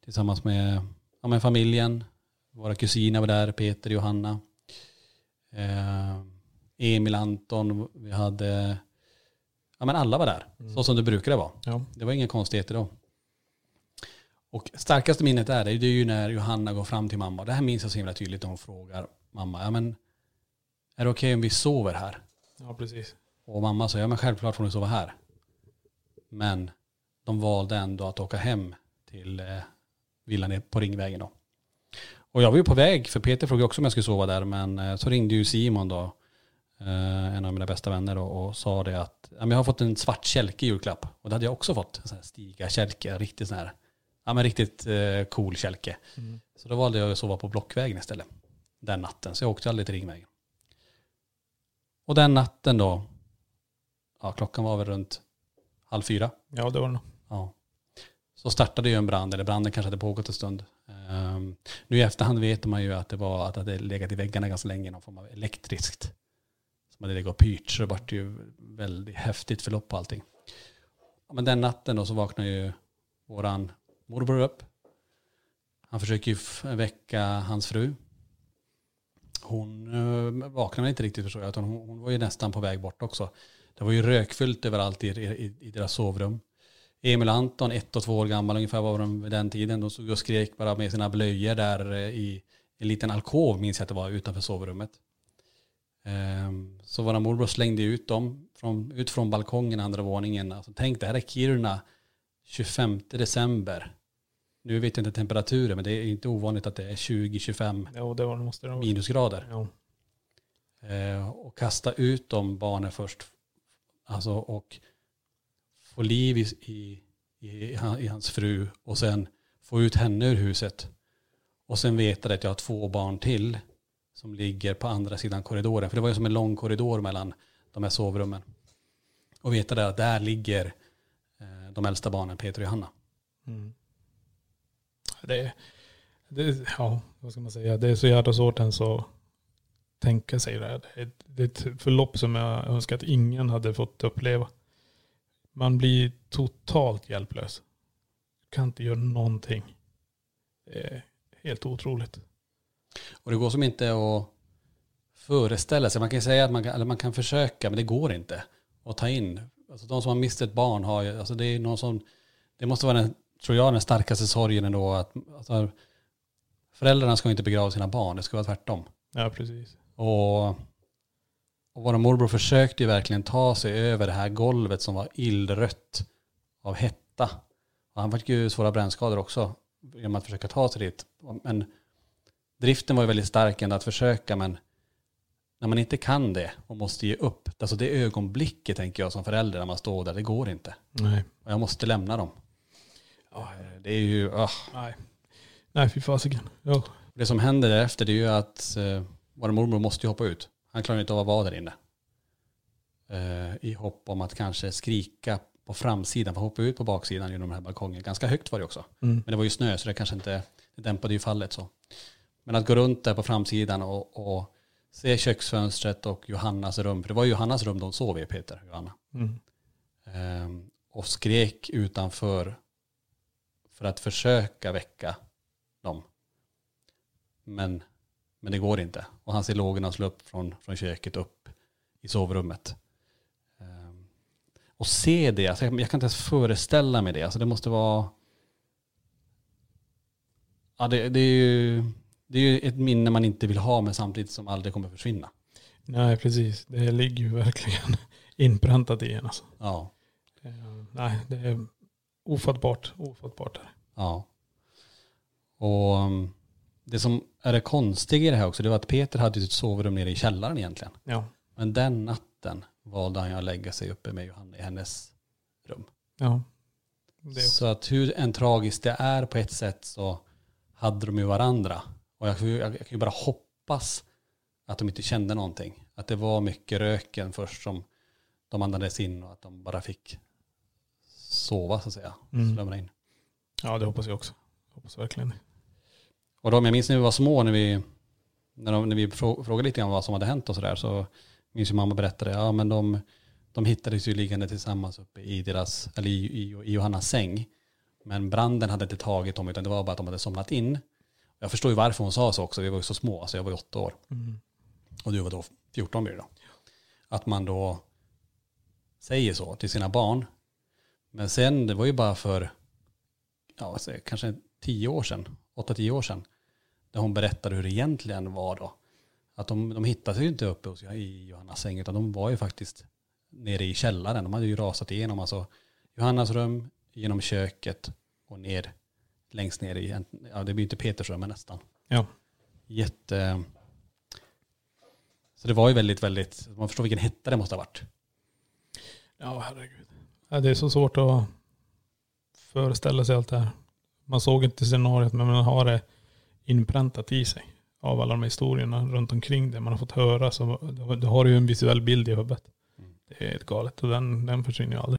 Tillsammans med, ja, med familjen, våra kusiner var där, Peter, Johanna, eh, Emil, Anton, vi hade, ja men alla var där. Så som det brukade vara. Ja. Det var inga konstigheter då. Och starkaste minnet är det, det är ju när Johanna går fram till mamma. Det här minns jag så himla tydligt när hon frågar mamma, ja men är det okej om vi sover här? ja, precis. Och mamma sa, ja men självklart får ni sova här. Men de valde ändå att åka hem till eh, villan på Ringvägen då. Och jag var ju på väg, för Peter frågade också om jag skulle sova där, men eh, så ringde ju Simon då, eh, en av mina bästa vänner då, och sa det att ja, men jag har fått en svart kälke i julklapp. Och det hade jag också fått, en sån här stiga-kälke, riktigt sån här, ja men riktigt eh, cool kälke. Så då valde jag att sova på Blockvägen istället, den natten. Så jag åkte aldrig till Ringvägen. Och den natten då, ja klockan var väl runt halv fyra. Ja, det var det. Ja. Så startade ju en brand, eller branden kanske hade pågått en stund. Ehm, nu i efterhand vet man ju att det var att det hade legat i väggarna ganska länge, någon form av elektriskt. Som hade legat och pyrt, så det vart ju väldigt häftigt förlopp på allting. Men den natten då så vaknade ju våran morbror upp. Han försöker ju väcka hans fru. Hon uh, vaknade inte riktigt förstår jag, utan hon, hon var ju nästan på väg bort också. Det var ju rökfyllt överallt i, i, i deras sovrum. Emil Anton, ett och två år gammal ungefär var de vid den tiden. De stod och skrek bara med sina blöjor där eh, i en liten alkov, minns jag att det var, utanför sovrummet. Ehm, Så våra morbror slängde ut dem från, ut från balkongen, andra våningen. Alltså, tänk, det här är Kiruna 25 december. Nu vet jag inte temperaturen, men det är inte ovanligt att det är 20-25 Ja, det var det måste det vara. minusgrader. Ja. Eh, och kasta ut de barnen först. Alltså och få liv i, i, i, i hans fru och sen få ut henne ur huset. Och sen veta att jag har två barn till som ligger på andra sidan korridoren. För det var ju som en lång korridor mellan de här sovrummen. Och veta det att där ligger eh, de äldsta barnen, Peter och Johanna. Mm. Det, är- det, ja, vad ska man säga? Det är så jävla svårt ens att tänka sig det här. Det är, ett förlopp som jag önskar att ingen hade fått uppleva. Man blir totalt hjälplös. Kan inte göra någonting. Det är helt otroligt. Och det går som inte att föreställa sig. Man kan säga att man kan, eller man kan försöka, men det går inte att ta in. Alltså de som har mist ett barn har ju, alltså det är någon som, det måste vara den, tror jag, den starkaste sorgen ändå. Att, alltså, föräldrarna ska inte begrava sina barn, det ska vara tvärtom. Ja, precis. Och, och vår morbror försökte ju verkligen ta sig över det här golvet som var illrött av hetta. Och han fick ju svåra brännskador också genom att försöka ta sig dit. Men driften var ju väldigt stark ändå att försöka, men när man inte kan det och måste ge upp, alltså det ögonblicket tänker jag som förälder när man står där, det går inte. Nej. Och jag måste lämna dem. Ja, Det är ju, ah. nej. Nej, fy fasiken. Ja. Det som händer därefter det är ju att eh, vår mormor måste ju hoppa ut. Han klarar inte av att vara där inne. Eh, I hopp om att kanske skrika på framsidan, för hoppa ut på baksidan genom den här balkongen. Ganska högt var det också. Mm. Men det var ju snö så det kanske inte, det dämpade ju fallet så. Men att gå runt där på framsidan och, och se köksfönstret och Johannas rum, för det var Johannas rum de sov i, Peter och Johanna. Mm. Ehm, och skrek utanför för att försöka väcka dem. Men, men det går inte. Och han ser lågorna slå upp från, från köket upp i sovrummet. Ehm, och se det, alltså jag, jag kan inte ens föreställa mig det. Alltså det måste vara... Ja, det, det, är ju, det är ju ett minne man inte vill ha men samtidigt som aldrig kommer försvinna. Nej, precis. Det ligger ju verkligen inpräntat i en. Alltså. Ja. Eh, nej, det är ofattbart. Ofattbart. Där. Ja. Och um, det som är det konstiga i det här också, det var att Peter hade sitt sovrum nere i källaren egentligen. Ja. Men den natten valde han att lägga sig uppe med Johanna i hennes rum. Ja. Det. Så att hur en tragiskt det är på ett sätt så hade de ju varandra. Och jag, jag, jag kan ju bara hoppas att de inte kände någonting. Att det var mycket röken först som de andades in och att de bara fick sova så att säga. Mm. Slumra in. Ja, det hoppas jag också. Hoppas verkligen. Och de, jag minns när vi var små, när vi, när, de, när vi frå- frågade lite grann vad som hade hänt och sådär, så minns ju mamma berättade, ja men de, de hittades ju liggande tillsammans uppe i deras, eller i, i, i Johannas säng. Men branden hade inte tagit dem, utan det var bara att de hade somnat in. Jag förstår ju varför hon sa så också, vi var ju så små, alltså jag var ju åtta år. Mm. Och du var då 14 blir då. Att man då säger så till sina barn. Men sen, det var ju bara för, ja kanske tio år sedan, åtta, tio år sedan. Där hon berättade hur det egentligen var då. Att de, de hittade ju inte uppe hos, i Johannas säng, utan de var ju faktiskt nere i källaren. De hade ju rasat igenom, alltså Johannas rum, genom köket och ner, längst ner i, ja det blir inte Peters rum men nästan. Ja. Jätte... Så det var ju väldigt, väldigt, man förstår vilken hetta det måste ha varit. Ja, herregud. Ja, det är så svårt att föreställa sig allt det här. Man såg inte scenariot, men man har det inpräntat i sig. Av alla de här historierna runt omkring det man har fått höra. Så då- har du ju en visuell bild i huvudet. Det är helt galet och den, den försvinner ju aldrig.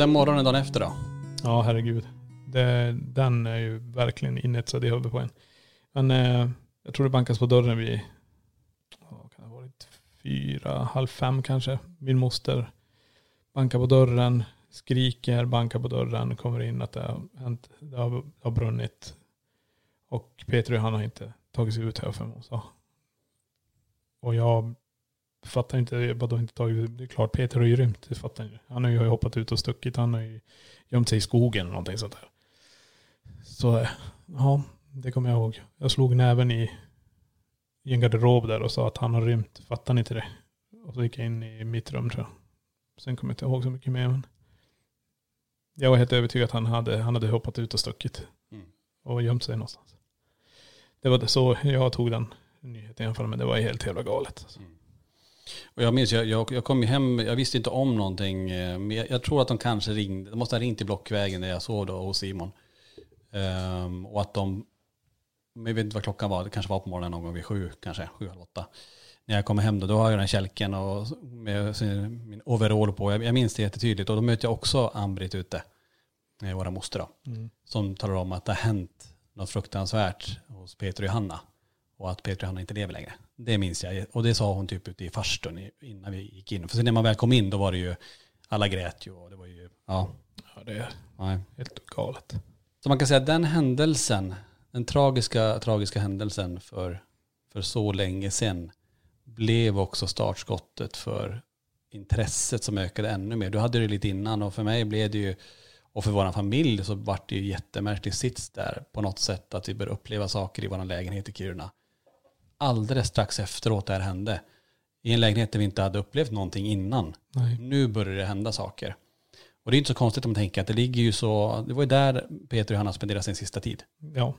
Den morgonen dagen efter då? Ja, herregud. Det, den är ju verkligen inetsad i huvudet på en. Men eh, jag tror det bankas på dörren vid, vad kan det ha varit, fyra, halv fem kanske. Min moster bankar på dörren, skriker, bankar på dörren, kommer in att det har hänt, det har, det har brunnit. Och Peter och han har inte tagit sig ut här för hon sa. Och jag fattar inte, vadå inte tagit, det är klart Peter har ju rymt, det fattar jag. Han har ju hoppat ut och stuckit, han har ju gömt sig i skogen eller någonting sånt där. Så ja, det kommer jag ihåg. Jag slog näven i, i en garderob där och sa att han har rymt. Fattar ni inte det? Och så gick jag in i mitt rum tror jag. Sen kommer jag inte ihåg så mycket mer. Men jag var helt övertygad att han hade, han hade hoppat ut och stuckit. Mm. och gömt sig någonstans. Det var det så jag tog den nyheten i alla fall, men det var helt jävla galet. Alltså. Och jag minns, jag, jag, jag kom hem, jag visste inte om någonting. eh, Men jag, jag tror att de kanske ringde, de måste ha ringt till Blockvägen där jag sov då hos Simon. Ehm, och att de, men jag vet inte vad klockan var, det kanske var på morgonen någon gång vid sju, kanske sju, halv åtta. När jag kommer hem då, då har jag den kälken och med min overall på. Jag, jag minns det jättetydligt. Och då möter jag också Ann-Britt ute, eh, våra moster då. Som talar om att det har hänt något fruktansvärt hos Peter och Johanna. Och att Peter och Johanna inte lever längre. Det minns jag. Och det sa hon typ ute i farstun innan vi gick in. För sen när man väl kom in då var det ju, alla grät ju och det var ju, ja. Ja, det är Nej. helt galet. Så man kan säga att den händelsen, den tragiska, tragiska händelsen för, för så länge sedan blev också startskottet för intresset som ökade ännu mer. Du hade det lite innan och för mig blev det ju, och för vår familj så vart det ju jättemärklig sits där på något sätt att vi började uppleva saker i vår lägenhet i Kiruna. Alldeles strax efteråt det här hände. I en lägenhet där vi inte hade upplevt någonting innan. Nej. Nu börjar det hända saker. Och det är inte så konstigt om man tänker att det ligger ju så, det var ju där Peter och Johanna spenderade sin sista tid. Ja,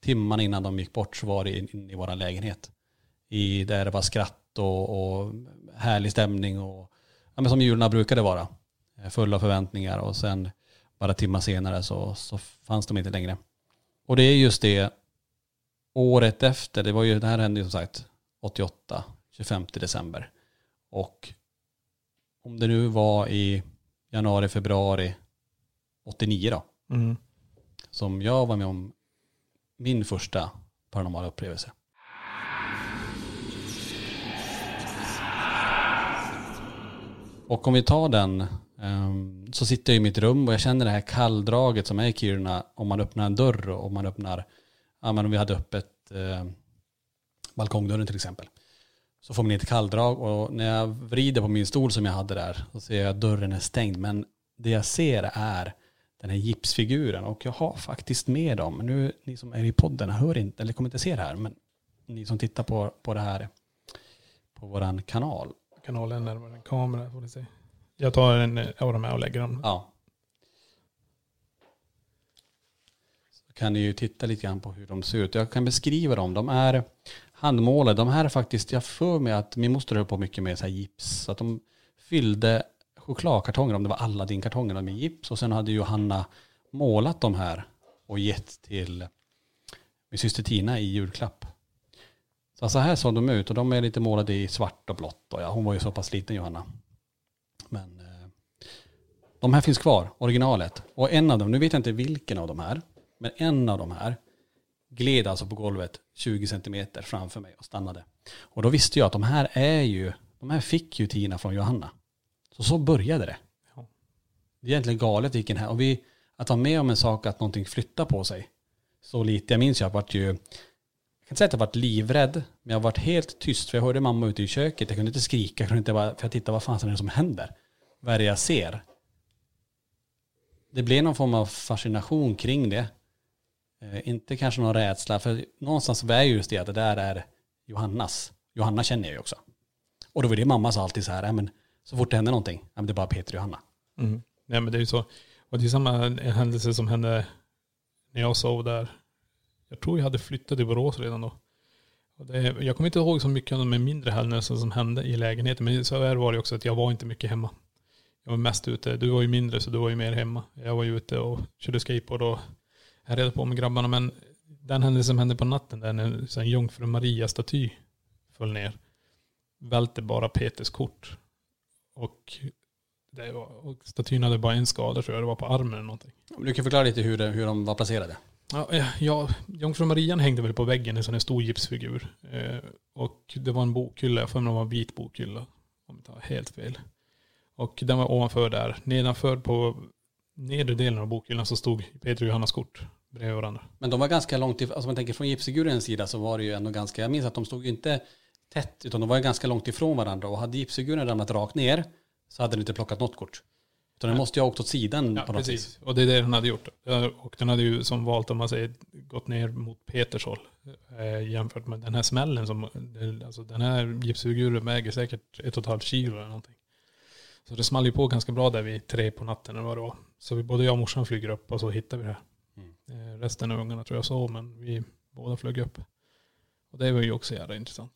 Timmarna innan de gick bort så var det inne i vår lägenhet. I, där det var skratt och, och härlig stämning och ja, men som jularna brukade vara. Fulla förväntningar och sen bara timmar senare så, så fanns de inte längre. Och det är just det året efter, det var ju, det här hände ju som sagt 88, 25 december. Och om det nu var i januari, februari 89 då, mm. som jag var med om min första paranormala upplevelse. Och om vi tar den ehm, så sitter jag i mitt rum och jag känner det här kalldraget som är i Kiruna om man öppnar en dörr och om man öppnar, ja men om vi hade öppet eh, balkongdörren till exempel. Så får man ett kalldrag och när jag vrider på min stol som jag hade där så ser jag att dörren är stängd. Men det jag ser är den här gipsfiguren och jag har faktiskt med dem. Nu, ni som är i podden hör inte, eller kommer inte se det här, men ni som tittar på, på det här på våran kanal. kanalen närmare en kamera får ni se. Jag tar en av dem här och lägger dem. Ja. Kan ni ju titta lite grann på hur de ser ut. Jag kan beskriva dem. De är handmålade. De här är faktiskt, jag för mig att min moster höll på mycket med så här gips. Så att de fyllde chokladkartonger, om det var alla din kartonger med gips. Och sen hade Johanna målat de här och gett till min syster Tina i julklapp. Så så här såg de ut och de är lite målade i svart och blått. Och ja, hon var ju så pass liten Johanna. Men eh, de här finns kvar, originalet. Och en av dem, nu vet jag inte vilken av de här, men en av de här gled alltså på golvet 20 centimeter framför mig och stannade. Och då visste jag att de här är ju, de här fick ju Tina från Johanna. Så så började det. Ja. Det är egentligen galet vilken här, och vi, att vara med om en sak att någonting flyttar på sig. Så lite, jag minns jag vart ju, jag kan inte säga att jag varit livrädd, men jag varit helt tyst för jag hörde mamma ute i köket, jag kunde inte skrika, jag kunde inte bara, för jag tittade vad fan är det som händer? Vad är det jag ser? Det blev någon form av fascination kring det. Eh, inte kanske någon rädsla, för någonstans är ju just det att det där är Johannas. Johanna känner jag ju också. Och då var det mamma sa alltid så här, men så fort det händer någonting, men det är bara Peter och Johanna. Mm. Nej men det är ju så. Och det är samma händelse som hände när jag sov där. Jag tror jag hade flyttat till Borås redan då. Och det, jag kommer inte ihåg så mycket av de mindre händelser som hände i lägenheten. Men så här var det också att jag var inte mycket hemma. Jag var mest ute. Du var ju mindre så du var ju mer hemma. Jag var ju ute och körde skateboard och härjade på med grabbarna. Men den händelsen som hände på natten där när en Jungfru Maria-staty föll ner. Välte bara Peters kort. Och, det var, och statyn hade bara en skada tror jag. Det var på armen eller någonting. Du kan förklara lite hur, det, hur de var placerade. Ja, eh, ja, Jungfru Marian hängde väl på väggen, en sån här stor gipsfigur. Eh, och det var en bokhylla, jag får mig det var en vit bokhylla. Om jag inte har helt fel. Och den var ovanför där. Nedanför på nedre delen av bokhyllan så stod Peter och Johannas kort bredvid varandra. Men de var ganska långt ifrån, alltså man tänker från gipsfigurens sida så var det ju ändå ganska, jag minns att de stod ju inte tätt utan de var ju ganska långt ifrån varandra och hade gipsfiguren ramlat rakt ner så hade den inte plockat något kort. Utan den måste ju ha åkt åt sidan Ja, på något precis. vis. Och det är det den hade gjort. Och den hade ju som valt, om man säger, gått ner mot Peters håll. Eh, jämfört med den här smällen som, alltså den här gipsfiguren väger säkert ett och ett halvt kilo eller någonting. Så det small ju på ganska bra där vid tre på natten eller vad det var. Så vi, både jag och morsan flyger upp och så hittar vi det här. Mm. Eh, resten av ungarna tror jag sov men vi båda flög upp. Och det var ju också jävla intressant.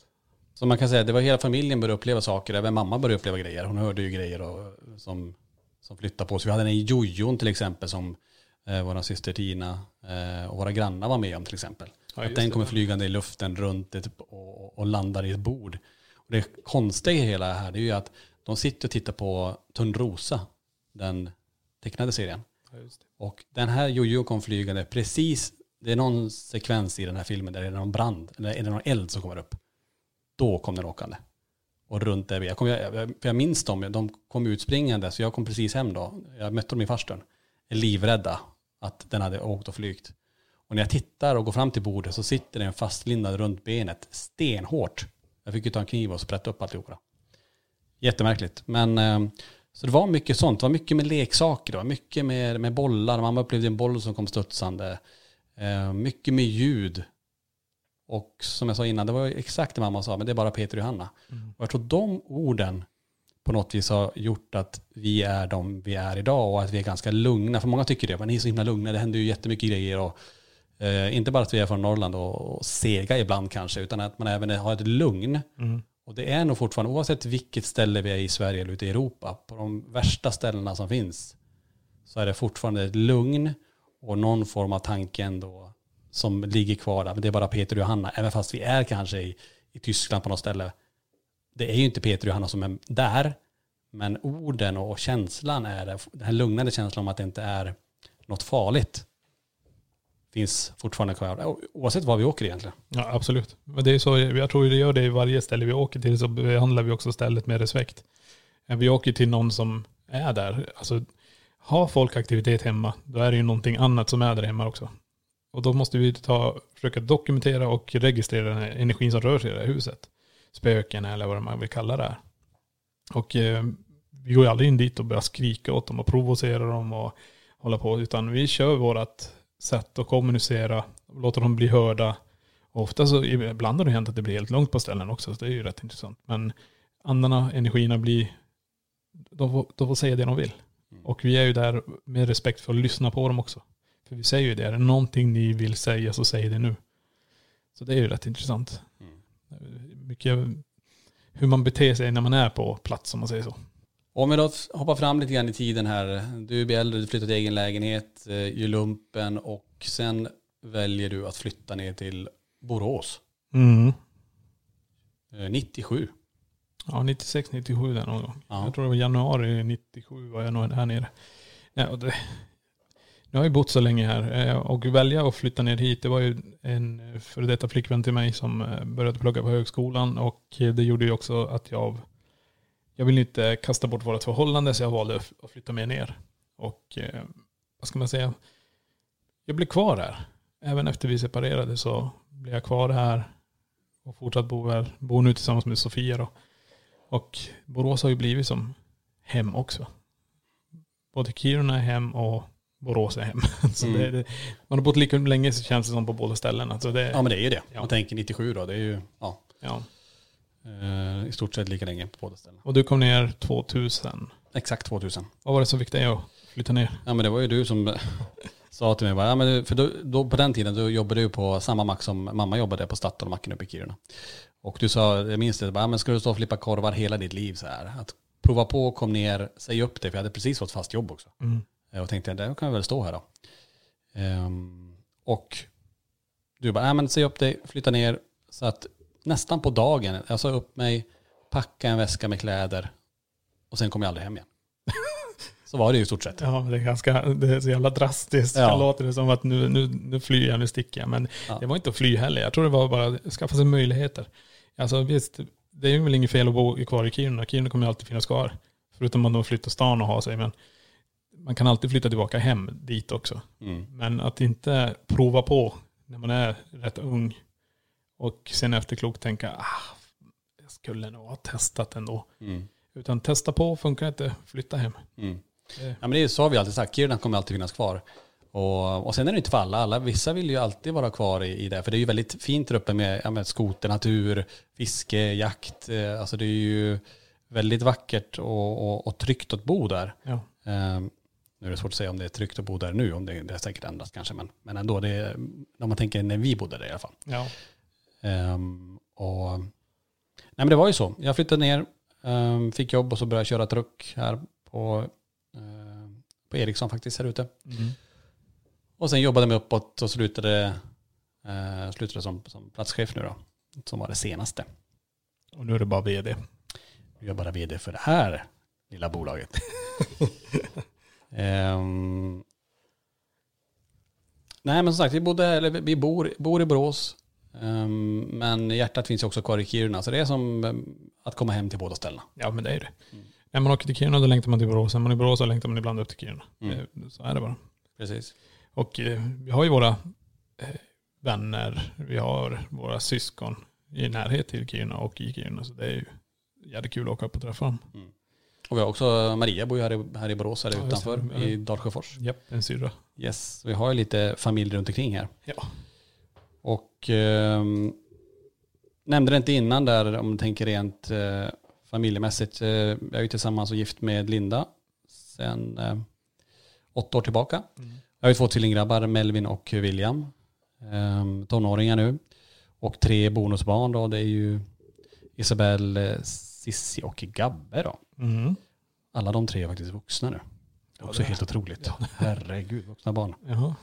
Så man kan säga att det var hela familjen började uppleva saker, även mamma började uppleva grejer. Hon hörde ju grejer och, som, som flyttade på sig. Vi hade en jojon till exempel som eh, vår syster Tina eh, och våra grannar var med om till exempel. Ja, att den det. kommer flygande i luften runt ett, och, och landar i ett bord. Och det konstiga i hela det här är ju att de sitter och tittar på Törnrosa, den tecknade serien. Ja. Och den här Jojo kom flygande precis, det är någon sekvens i den här filmen där det är någon brand, eller är det någon eld som kommer upp. Då kom den åkande. Och runt där, jag, kom, jag, för jag minns dem, de kom utspringande så jag kom precis hem då. Jag mötte dem i farstun. Livrädda att den hade åkt och flygt. Och när jag tittar och går fram till bordet så sitter den fastlindad runt benet stenhårt. Jag fick ju ta en kniv och sprätta upp alltihopa. Jättemärkligt. Men eh, så det var mycket sånt. Det var mycket med leksaker. Det var mycket med, med bollar. Mamma upplevde en boll som kom studsande. Eh, mycket med ljud. Och som jag sa innan, det var exakt det mamma sa, men det är bara Peter och Johanna. Och jag tror de orden på något vis har gjort att vi är de vi är idag och att vi är ganska lugna. För många tycker det, men ni är så himla lugna, det händer ju jättemycket grejer. Och, eh, inte bara att vi är från Norrland och, och sega ibland kanske, utan att man även har ett lugn. Och det är nog fortfarande, oavsett vilket ställe vi är i Sverige eller ute i Europa, på de värsta ställena som finns, så är det fortfarande ett lugn och någon form av tanke ändå som ligger kvar där. Men det är bara Peter och Johanna, även fast vi är kanske i, i Tyskland på något ställe. Det är ju inte Peter och Johanna som är där, men orden och känslan är det, den här lugnande känslan om att det inte är något farligt finns fortfarande kvar, oavsett var vi åker egentligen. Ja, absolut. Men det är så, jag tror det gör det i varje ställe vi åker till så behandlar vi också stället med respekt. Eh, vi åker till någon som är där. Alltså, har folk aktivitet hemma, då är det ju någonting annat som är där hemma också. Och då måste vi ta, försöka dokumentera och registrera den energin som rör sig i det här huset. Spöken eller vad man vill kalla det här. Och eh, vi går ju aldrig in dit och börjar skrika åt dem och provocera dem och hålla på. Utan vi kör vårt sätt att kommunicera, låter dem bli hörda. Och ofta så, ibland har det hänt att det blir helt långt på ställen också, så det är ju rätt intressant. Men andarna, energierna blir, de får, de får säga det de vill. Och vi är ju där med respekt för att lyssna på dem också. För vi säger ju det, är det någonting ni vill säga så säg det nu. Så det är ju rätt intressant. Mycket hur man beter sig när man är på plats om man säger så. Om vi då hoppar fram lite grann i tiden här. Du blir äldre, du flyttar till egen lägenhet, eh, gör lumpen och sen väljer du att flytta ner till Borås. Mm. Eh, 97. Ja, 96, 97 där någon gång. Ja. Jag tror det var januari 97 var jag nog här nere. Ja, och det, nu har jag bott så länge här eh, och välja att flytta ner hit, det var ju en eh, före detta flickvän till mig som eh, började plugga på högskolan och eh, det gjorde ju också att jag, jag ville inte kasta bort vårt förhållande så jag valde att flytta med ner. Och eh, vad ska man säga, jag blev kvar här. Även efter vi separerade så blev jag kvar här och fortsatt bo här. Bor nu tillsammans med Sofia då. Och Borås har ju blivit som hem också. Både Kiruna är hem och Borås är hem. Så Mm. det, det, man har bott lika länge så känns det som på båda ställena. Så det, Ja men det är ju det. Ja. Man tänker 97 då, det är ju ja, ja. I stort sett lika länge på båda ställena. Och du kom ner 2000. Exakt 2000. Vad var det som fick dig att flytta ner? Ja men det var ju du som sa till mig, bara, ja, men för då, då, på den tiden då jobbade du på samma mack som mamma jobbade på Statoil-macken uppe i Kiruna. Och du sa, jag minns det, bara, ja, men ska du stå och flippa korvar hela ditt liv så här? Att prova på, kom ner, säg upp det, för jag hade precis fått fast jobb också. Mm. Eh, Och tänkte, där kan jag väl stå här då. Ehm, och du bara, ja men säg upp dig, flytta ner. Så att nästan på dagen, jag sa upp mig, packa en väska med kläder och sen kom jag aldrig hem igen. så var det ju i stort sett. Ja, det är ganska, det är så jävla drastiskt. Ja. Det låter det som att nu, nu, nu flyr jag, nu sticker jag. Men Ja. det var inte att fly heller. Jag tror det var bara att skaffa sig möjligheter. Alltså visst, det är väl inget fel att bo kvar i Kiruna. Kiruna kommer alltid finnas kvar. Förutom om de flyttar stan och har sig. Men man kan alltid flytta tillbaka hem dit också. Mm. Men att inte prova på när man är rätt ung. Och sen efterklokt tänka, ah, skulle nog ha testat ändå. Mm. Utan testa på, funkar inte, flytta hem. Mm. Det- Ja men det är så har vi alltid sagt, Kiruna kommer alltid finnas kvar. Och, och sen är det inte för alla, alla vissa vill ju alltid vara kvar i, i det. För det är ju väldigt fint där uppe med, ja, med skoter, natur, fiske, jakt. Eh, alltså det är ju väldigt vackert och, och, och tryggt att bo där. Ja. Eh, Nu är det svårt att säga om det är tryggt att bo där nu, om det, det har säkert ändrats kanske, men, men ändå, det är, om man tänker när vi bodde där i alla fall. Ja. Ehm, och, men det var ju så. Jag flyttade ner, ehm, fick jobb och så började jag köra truck här på, ehm, på Ericsson faktiskt här ute. Mm. Och sen jobbade jag mig uppåt och slutade, uh, slutade som, som platschef nu då. Som var det senaste. Och nu är det bara vd. Nu är jag bara vd för det här lilla bolaget. Ehm, nej men som sagt, vi, bodde, eller vi bor, bor i Borås. Ehm, men hjärtat finns ju också kvar i Kiruna. Så det är som ehm, att komma hem till båda ställena. Ja men det är det. När man åker till Kiruna då längtar man till Borås. När man är i Borås så längtar man ibland upp till Kiruna. Mm. Eh, Så är det bara. Precis. Och eh, vi har ju våra eh, vänner, vi har våra syskon i närhet till Kiruna och i Kiruna. Så det är ju jävligt kul att åka upp och träffa dem. Och vi har också, Maria bor ju här i, här i Borås, eller Ja, utanför, i Dalsjöfors. Japp, en syrra. Yes, vi har ju lite familj runt omkring här. Ja. Och ehm, nämnde det inte innan där, om du tänker rent eh, familjemässigt. Eh, jag är ju tillsammans och gift med Linda sedan eh, åtta år tillbaka. Jag har ju två tvillinggrabbar, Melvin och William. Eh, tonåringar nu. Och tre bonusbarn då, det är ju Isabelle, eh, Sissi och Gabbe då. Mm. Alla de tre är faktiskt vuxna nu. Det är också helt otroligt. Herregud, vuxna barn. Jaha.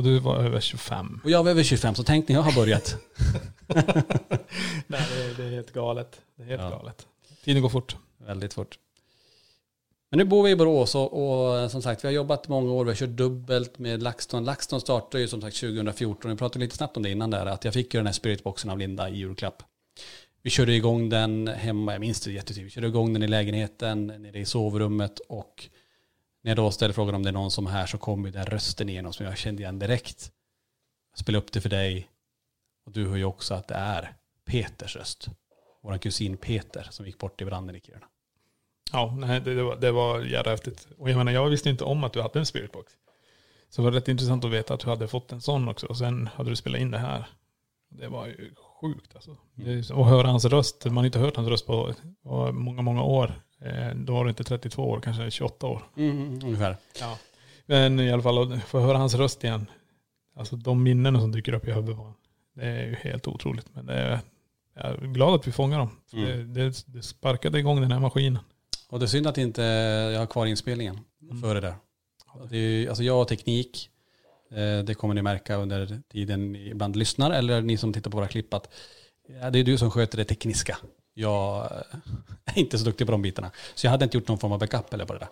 Och du var över 25. Och jag var över 25, så tänk när jag har börjat. Nej, det är, det är helt galet. Det är helt Ja. galet. Tiden går fort. Väldigt fort. Men nu bor vi i Borås och, och som sagt vi har jobbat många år. Vi har kört dubbelt med LaxTon. LaxTon startade ju som sagt 2014. Vi pratade lite snabbt om det innan där. Att jag fick ju den här spiritboxen av Linda i julklapp. Vi körde igång den hemma, jag minns det jättetydligt. Vi körde igång den i lägenheten, nere i sovrummet och när jag då ställer frågan om det är någon som är här så kommer den rösten igenom som jag kände igen direkt. Jag spelar upp det för dig och du hör ju också att det är Peters röst. Vår kusin Peter som gick bort i branden i Kiruna. Ja, nej, det, det, var, det var jävla häftigt. Och jag menar, jag visste inte om att du hade en spiritbox. Så det var rätt intressant att veta att du hade fått en sån också. Och sen hade du spelat in det här. Det var ju sjukt alltså. Mm. Och höra hans röst. Man har inte hört hans röst på på många, många år. Eh, Då var det inte 32 år, kanske 28 år. Mm, ungefär. Ja. Men i alla fall, få höra hans röst igen. Alltså de minnen som dyker upp i huvudet på. Det är ju helt otroligt. Men det är, jag är glad att vi fångar dem. Mm. Det, det, det sparkade igång den här maskinen. Och det är synd att inte jag har kvar inspelningen före det. det är, alltså jag och teknik, eh, det kommer ni märka under tiden ni ibland lyssnar eller ni som tittar på våra klipp att det är du som sköter det tekniska. Jag eh, är inte så duktig på de bitarna. Så jag hade inte gjort någon form av backup eller på det där.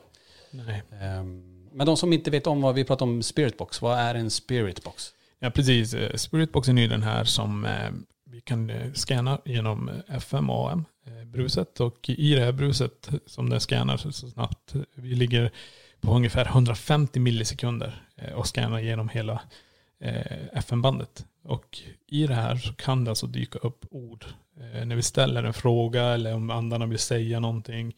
Nej. Ehm, Men de som inte vet om vad vi pratar om spiritbox, vad är en spiritbox? Ja, precis. Eh, Spiritboxen är den här som eh, vi kan scanna genom FM och AM, bruset. Och i det här bruset som den scannar så snabbt, vi ligger på ungefär 150 millisekunder och scannar genom hela FM-bandet. Och i det här så kan det alltså dyka upp ord. Eh, när vi ställer en fråga eller om andarna vill säga någonting.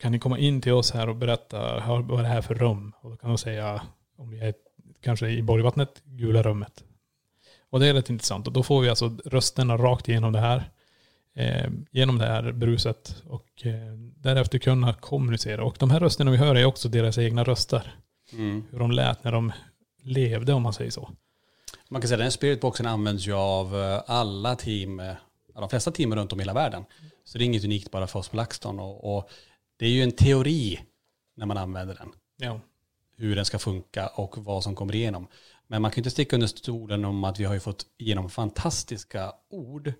Kan ni komma in till oss här och berätta "Hör, vad är det här för rum? Och då kan de säga, om vi är kanske i Borgvattnet, gula rummet. Och det är rätt intressant. Och då får vi alltså rösterna rakt igenom det här. Eh, genom det här bruset. Och eh, därefter kunna kommunicera. Och de här rösterna vi hör är också deras egna röster. Hur de lät när de levde om man säger så. Man kan säga att den spiritboxen används ju av eh, alla team, eh, de flesta team runt om i hela världen. Så det är inget unikt bara för oss på LaxTon. Och, och det är ju en teori när man använder den. Ja. hur den ska funka och vad som kommer igenom. Men man kan inte sticka under stolen om att vi har ju fått igenom fantastiska ord.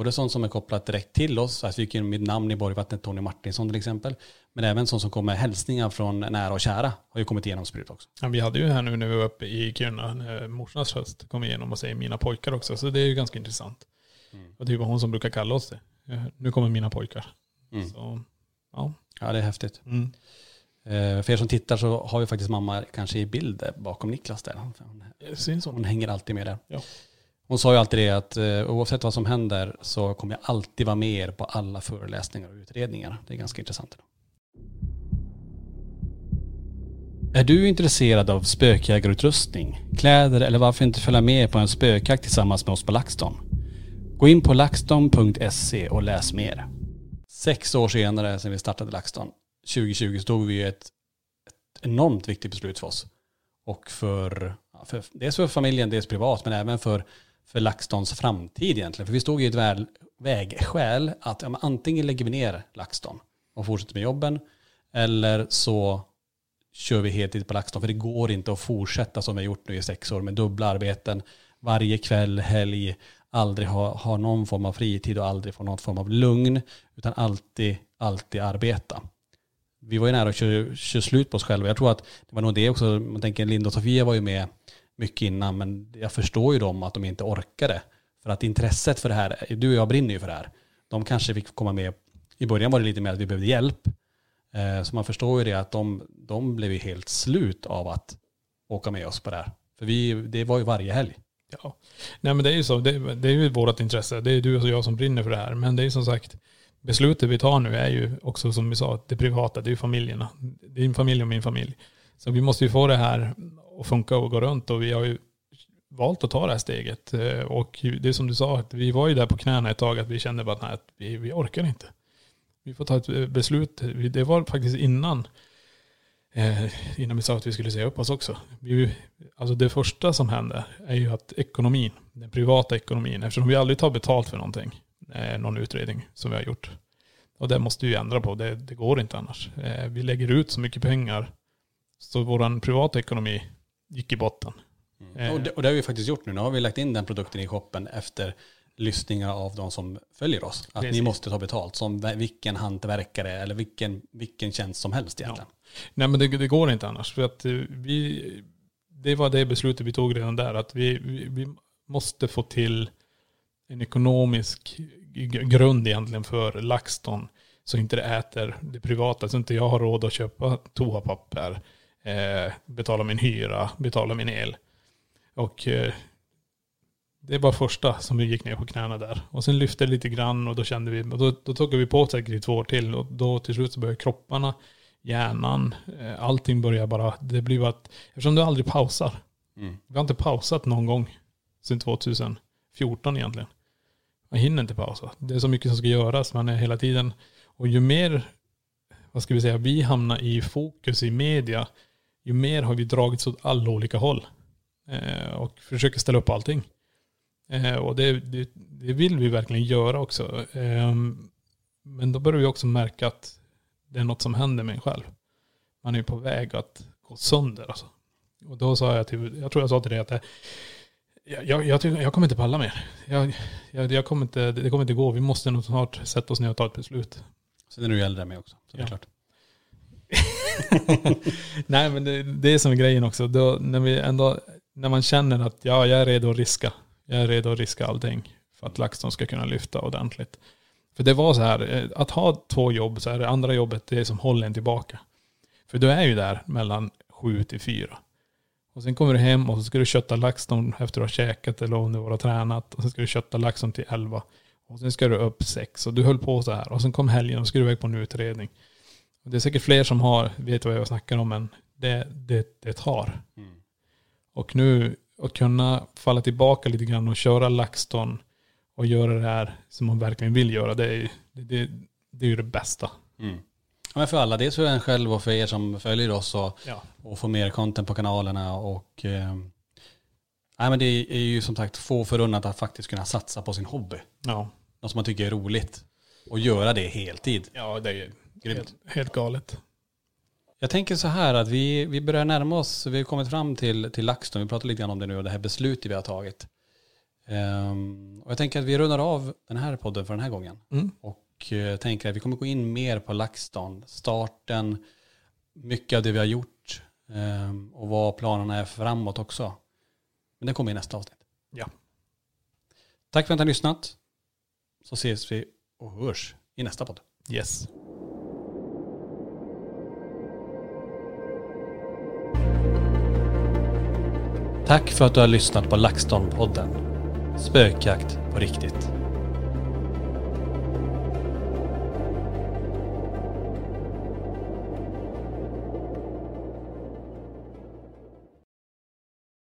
Både sånt som är kopplat direkt till oss, vi gick igenom mitt namn i Borgvattnet, Tony Martinsson till exempel. Men även sånt som kommer hälsningar från nära och kära har ju kommit igenom Spirit också. Ja, vi hade ju här nu när vi var uppe i Kiruna, när morsans röst kom igenom och säger mina pojkar också. Så det är ju ganska intressant. Och det är ju hon som brukar kalla oss det. Eh, Nu kommer mina pojkar. Mm. Så, ja. Ja, det är häftigt. Mm. Eh, För er som tittar så har vi faktiskt mamma kanske i bild bakom Niklas där. Det hon. hon hänger alltid med där. Ja. Hon sa ju alltid det att eh, oavsett vad som händer så kommer jag alltid vara med er på alla föreläsningar och utredningar. Det är ganska intressant. Är du intresserad av spökjägarutrustning, kläder eller varför inte följa med på en spökjakt tillsammans med oss på LaxTon? Gå in på laxton.se och läs mer. Sex år senare sedan vi startade LaxTon, 2020, stod vi i ett, enormt viktigt beslut för oss. Och för, för dels för familjen, dels privat, men även för, för LaxTons framtid egentligen. För vi stod i ett väl, vägskäl att ja, antingen lägger vi ner LaxTon och fortsätter med jobben, eller så kör vi heltid på LaxTon. För det går inte att fortsätta som vi har gjort nu i sex år med dubbla arbeten, varje kväll, helg, aldrig ha, ha någon form av fritid och aldrig få någon form av lugn, utan alltid, alltid arbeta. Vi var ju nära att köra, köra slut på oss själva. Jag tror att det var nog det också, man tänker Linda och Sofia var ju med mycket innan, men jag förstår ju dem att de inte orkade. För att intresset för det här, du och jag brinner ju för det här. De kanske fick komma med, i början var det lite mer att vi behövde hjälp. Eh, så man förstår ju det att de, de blev ju helt slut av att åka med oss på det här. För vi, det var ju varje helg. Ja, nej men det är ju så. Det, det är ju vårt intresse. Det är du och jag som brinner för det här. Men det är ju som sagt, beslutet vi tar nu är ju också som vi sa, det privata. Det är ju familjerna. Din familj och min familj. Så vi måste ju få det här att funka och gå runt. Och vi har ju valt att ta det här steget. Eh, och det är som du sa, att vi var ju där på knäna ett tag. Att vi kände bara att vi, vi orkar inte. Vi får ta ett eh, beslut. Det var faktiskt innan eh, innan vi sa att vi skulle säga upp oss också. Vi, alltså det första som händer är ju att ekonomin, den privata ekonomin, eftersom vi aldrig tar betalt för någonting, någon utredning som vi har gjort. Och det måste vi ändra på, det, det går inte annars. Vi lägger ut så mycket pengar så vår privata ekonomi gick i botten. Eh, Och, det, och det har vi faktiskt gjort nu. Nu har vi lagt in den produkten i shoppen efter lyssningar av de som följer oss. Att ni Precis. måste ta betalt som vilken hantverkare eller vilken, vilken tjänst som helst egentligen. Nej men det, det går inte annars. För att eh, vi, det var det beslutet vi tog redan där. Att vi, vi, vi måste få till en ekonomisk grund egentligen för LaxTon. Så inte det äter det privata. Så inte jag har råd att köpa toapapper, eh, betala min hyra, betala min el. Och eh, det var första som vi gick ner på knäna där. Och sen lyfte det lite grann och då kände vi, då, då tog vi på säkert i två år till. Och då till slut så började kropparna hjärnan, eh, allting börjar bara, det blir bara att, eftersom du aldrig pausar. Mm. Vi har inte pausat någon gång sedan 2014 egentligen. Man hinner inte pausa. Det är så mycket som ska göras, man är hela tiden, och ju mer, vad ska vi säga, vi hamnar i fokus i media, ju mer har vi dragits åt alla olika håll. Eh, och försöker ställa upp allting. Eh, och det, det, det vill vi verkligen göra också. Eh, men då börjar vi också märka att det är något som händer med en själv. Man är ju på väg att gå sönder alltså. Och då sa jag till, jag tror jag sa till dig att det, jag, jag, jag, jag kommer inte palla mer. Jag, jag, jag kommer inte, det kommer inte gå. Vi måste nog snart sätta oss ner och ta ett beslut. Sen är du äldre än mig också. Så det är Ja. klart. Nej men det, det är som grejen också. Då, när, vi ändå, när man känner att ja, jag är redo att riska. Jag är redo att riska allting. För att LaxTon ska kunna lyfta ordentligt. För det var så här, eh, att ha två jobb så är det andra jobbet det som håller en tillbaka. För du är ju där mellan sju till fyra. Och sen kommer du hem och så ska du kötta LaxTon efter att har käkat eller om du har tränat. Och sen ska du kötta LaxTon till elva. Och sen ska du upp sex. Och du höll på så här. Och sen kom helgen och så ska du iväg på en utredning. Det är säkert fler som har, vet vad jag snackar om, men det, det, det tar. Mm. Och nu att kunna falla tillbaka lite grann och köra LaxTon och göra det här som man verkligen vill göra, det är, det, det, det är ju det bästa. Mm. Ja, men för alla, dels för en själv och för er som följer oss och, Ja. och får mer content på kanalerna och eh, nej, men det är ju som sagt få förunnat att faktiskt kunna satsa på sin hobby. Ja, Något som man tycker är roligt. Och göra det heltid. ja det är. Helt, helt galet. Jag tänker så här att vi, vi börjar närma oss, vi har kommit fram till, till LaxTon, vi pratar lite grann om det nu och det här beslutet vi har tagit. Ehm, och jag tänker att vi rundar av den här podden för den här gången. Mm. Och eh, tänker att vi kommer gå in mer på LaxTon, starten, mycket av det vi har gjort ehm, och vad planerna är framåt också. Men det kommer i nästa avsnitt. Ja. Tack för att ni har lyssnat. Så ses vi och hörs i nästa podd. Yes. Tack för att du har lyssnat på LaxTon-podden. Spökjakt på riktigt.